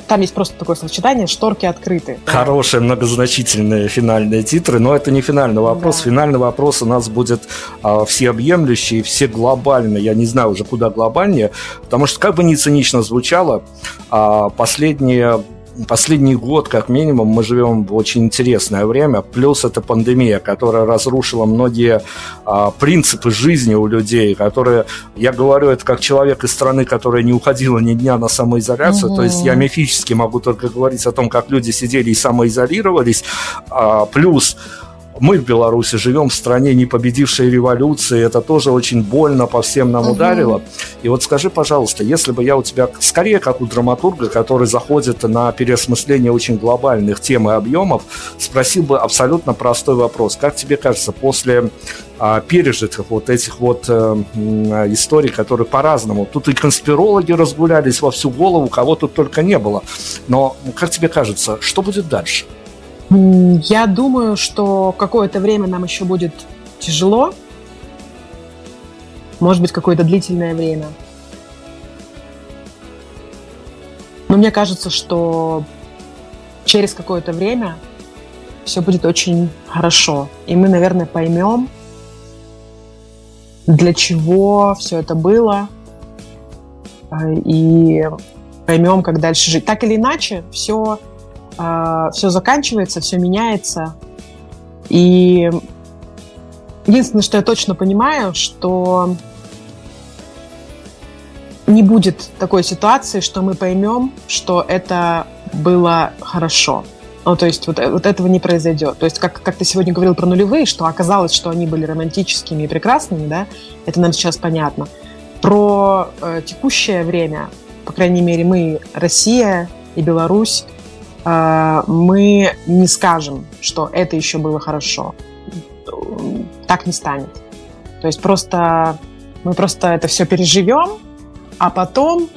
там есть просто такое словосочетание «шторки открыты». Хорошие, многозначительные финальные титры, но это не финальный вопрос. Да. Финальный вопрос у нас будет а, всеобъемлющий, всеглобальный. Я не знаю уже, куда глобальнее, потому что, как бы ни цинично звучало, а, последние последний год, как минимум, мы живем в очень интересное время. Плюс это пандемия, которая разрушила многие а, принципы жизни у людей, которые, я говорю это как человек из страны, которая не уходила ни дня на самоизоляцию. Угу. То есть я мифически могу только говорить о том, как люди сидели и самоизолировались. А, плюс мы в Беларуси живем в стране не победившей революции, это тоже очень больно по всем нам угу. ударило. И вот скажи, пожалуйста, если бы я у тебя, скорее как у драматурга, который заходит на переосмысление очень глобальных тем и объемов, спросил бы абсолютно простой вопрос. Как тебе кажется, после а, пережитых вот этих вот э, историй, которые по-разному. Тут и конспирологи разгулялись во всю голову, кого тут только не было. Но как тебе кажется, что будет дальше? Я думаю, что какое-то время нам еще будет тяжело. Может быть, какое-то длительное время. Но мне кажется, что через какое-то время все будет очень хорошо. И мы, наверное, поймем, для чего все это было. Э, и поймем, как дальше жить. Так или иначе, все а, все заканчивается, все меняется. И единственное, что я точно понимаю, что не будет такой ситуации, что мы поймем, что это было хорошо. Ну, то есть вот, вот этого не произойдет. То есть как, как ты сегодня говорил про нулевые, что оказалось, что они были романтическими и прекрасными, да, это нам сейчас понятно. Про э, текущее время, по крайней мере, мы, Россия и Беларусь, Э, мы не скажем, что это еще было хорошо. Так не станет. То есть просто мы просто это все переживем, а потом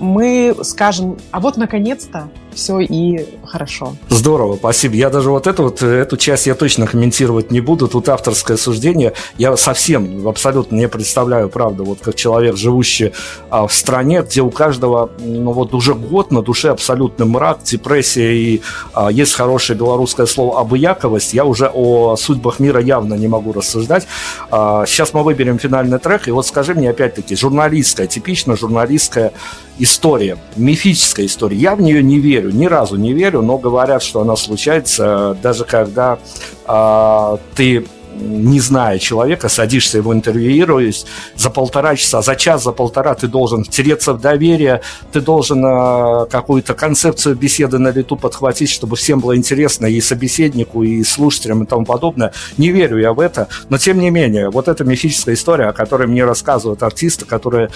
мы скажем, а вот наконец-то все и хорошо. Здорово, спасибо. Я даже вот эту вот эту часть я точно комментировать не буду. Тут авторское суждение. Я совсем абсолютно не представляю, правда, вот как человек, живущий а, в стране, где у каждого, ну вот уже год на душе абсолютный мрак, депрессия и а, есть хорошее белорусское слово обыяковость. Я уже о судьбах мира явно не могу рассуждать. А, сейчас мы выберем финальный трек, и вот скажи мне опять-таки, журналистская, типично журналистская история, мифическая история. Я в нее не верю, ни разу не верю, но говорят, что она случается даже когда э, ты не зная человека, садишься его интервьюируешь, за полтора часа, за час, за полтора ты должен втереться в доверие, ты должен э, какую-то концепцию беседы на лету подхватить, чтобы всем было интересно и собеседнику, и слушателям, и тому подобное. Не верю я в это, но тем не менее, вот эта мифическая история, о которой мне рассказывают артисты, которые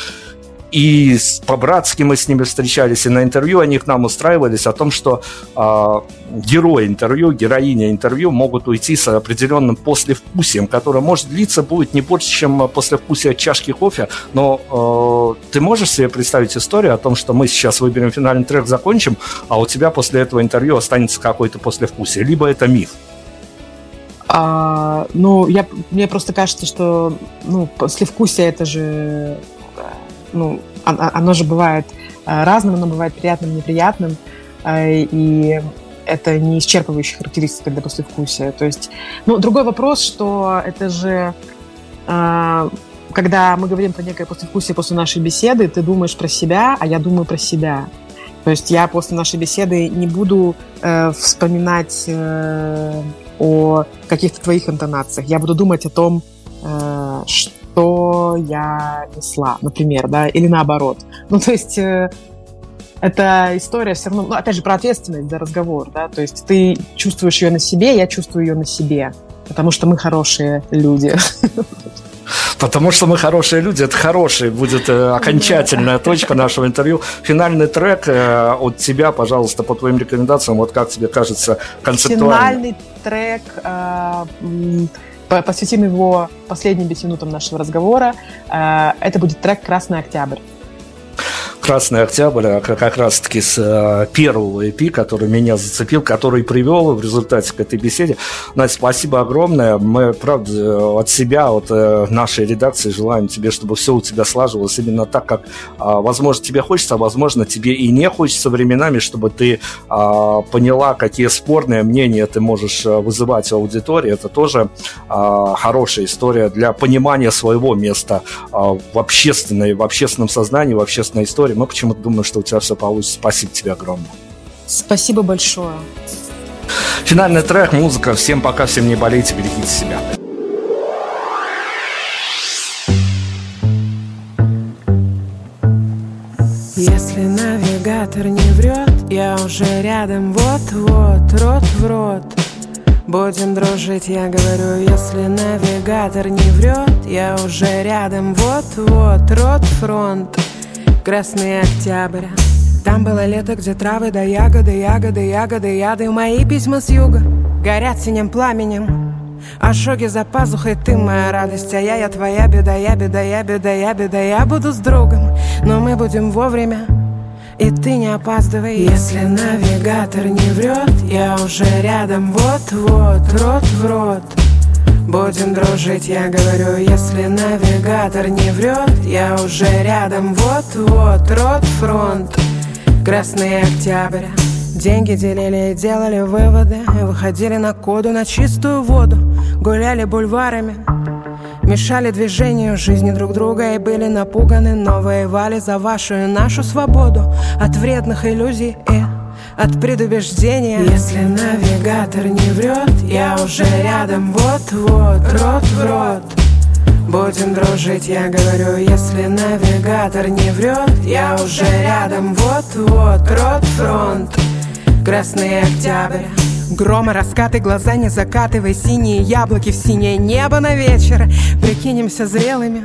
и по-братски мы с ними встречались, и на интервью они к нам устраивались о том, что э, герой интервью, героиня интервью могут уйти с определенным послевкусием, которое может длиться будет не больше, чем послевкусие чашки кофе. Но э, ты можешь себе представить историю о том, что мы сейчас выберем финальный трек, закончим, а у тебя после этого интервью останется какое-то послевкусие? Либо это миф? А, ну, я, мне просто кажется, что ну, послевкусие это же ну, оно же бывает э, разным, оно бывает приятным, неприятным, э, и это не исчерпывающая характеристика для послевкусия. То есть, ну, другой вопрос, что это же, э, когда мы говорим про некое послевкусие после нашей беседы, ты думаешь про себя, а я думаю про себя. То есть я после нашей беседы не буду э, вспоминать э, о каких-то твоих интонациях. Я буду думать о том, э, что что я несла, например, да, или наоборот. Ну, то есть э, эта история все равно, ну, опять же, про ответственность за разговор, да, то есть ты чувствуешь ее на себе, я чувствую ее на себе, потому что мы хорошие люди. Потому что мы хорошие люди, это хороший будет э, окончательная точка нашего интервью. Финальный трек э, от тебя, пожалуйста, по твоим рекомендациям, вот как тебе кажется концептуально. Финальный трек э, посвятим его последним 10 минутам нашего разговора. Э, это будет трек «Красный октябрь». «Красный октябрь», а как раз-таки с э, первого EP, который меня зацепил, который привел в результате к этой беседе. Настя, спасибо огромное. Мы, правда, от себя, от э, нашей редакции желаем тебе, чтобы все у тебя слаживалось именно так, как, а, возможно, тебе хочется, а, возможно, тебе и не хочется временами, чтобы ты а, поняла, какие спорные мнения ты можешь э, вызывать в аудитории. Это тоже хорошая история для понимания своего места в общественной, в общественном сознании, в общественной истории мы почему-то думаем, что у тебя все получится. Спасибо тебе огромное. Спасибо большое. Финальный трек, музыка. Всем пока, всем не болейте, берегите себя. Если навигатор не врет, я уже рядом, вот-вот, рот в рот. Будем дружить, я говорю, если навигатор не врет, я уже рядом, вот-вот, рот фронт. Красный октябрь. Там было лето, где травы да ягоды, ягоды, ягоды, яды Мои письма с юга. Горят синим пламенем. Ожоги за пазухой, ты моя радость А я, я твоя беда, я беда, я беда, я беда Я буду с другом, но мы будем вовремя и ты не опаздывай, если навигатор не врет Я уже рядом, вот-вот, рот в рот Будем дружить, я говорю, если навигатор не врет Я уже рядом, вот-вот, рот фронт Красный октябрь. Деньги делили и делали выводы Выходили на коду, на чистую воду. Гуляли бульварами Мешали движению жизни друг друга И были напуганы, но воевали за вашу и нашу свободу От вредных иллюзий и от предубеждения. Если навигатор не врет, я уже рядом. Вот-вот, рот в рот Будем дружить, я говорю, если навигатор не врет Я уже рядом, вот-вот, рот фронт Красный октябрь. Громы, раскаты, глаза не закатывай. Синие яблоки в синее небо на вечер. Прикинемся зрелыми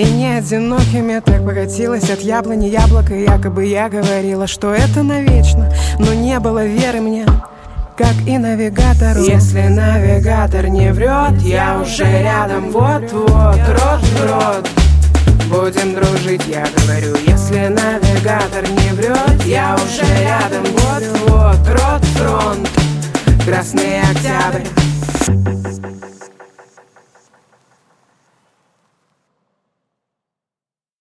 и не одинокими так покатилась от яблони яблоко Якобы я говорила, что это навечно. Но не было веры мне как и навигатору Если навигатор не врет, я уже рядом. Вот-вот, рот в рот Будем дружить, я говорю Если навигатор не врет Я уже рядом, вот-вот Рот фронт Красный октябрь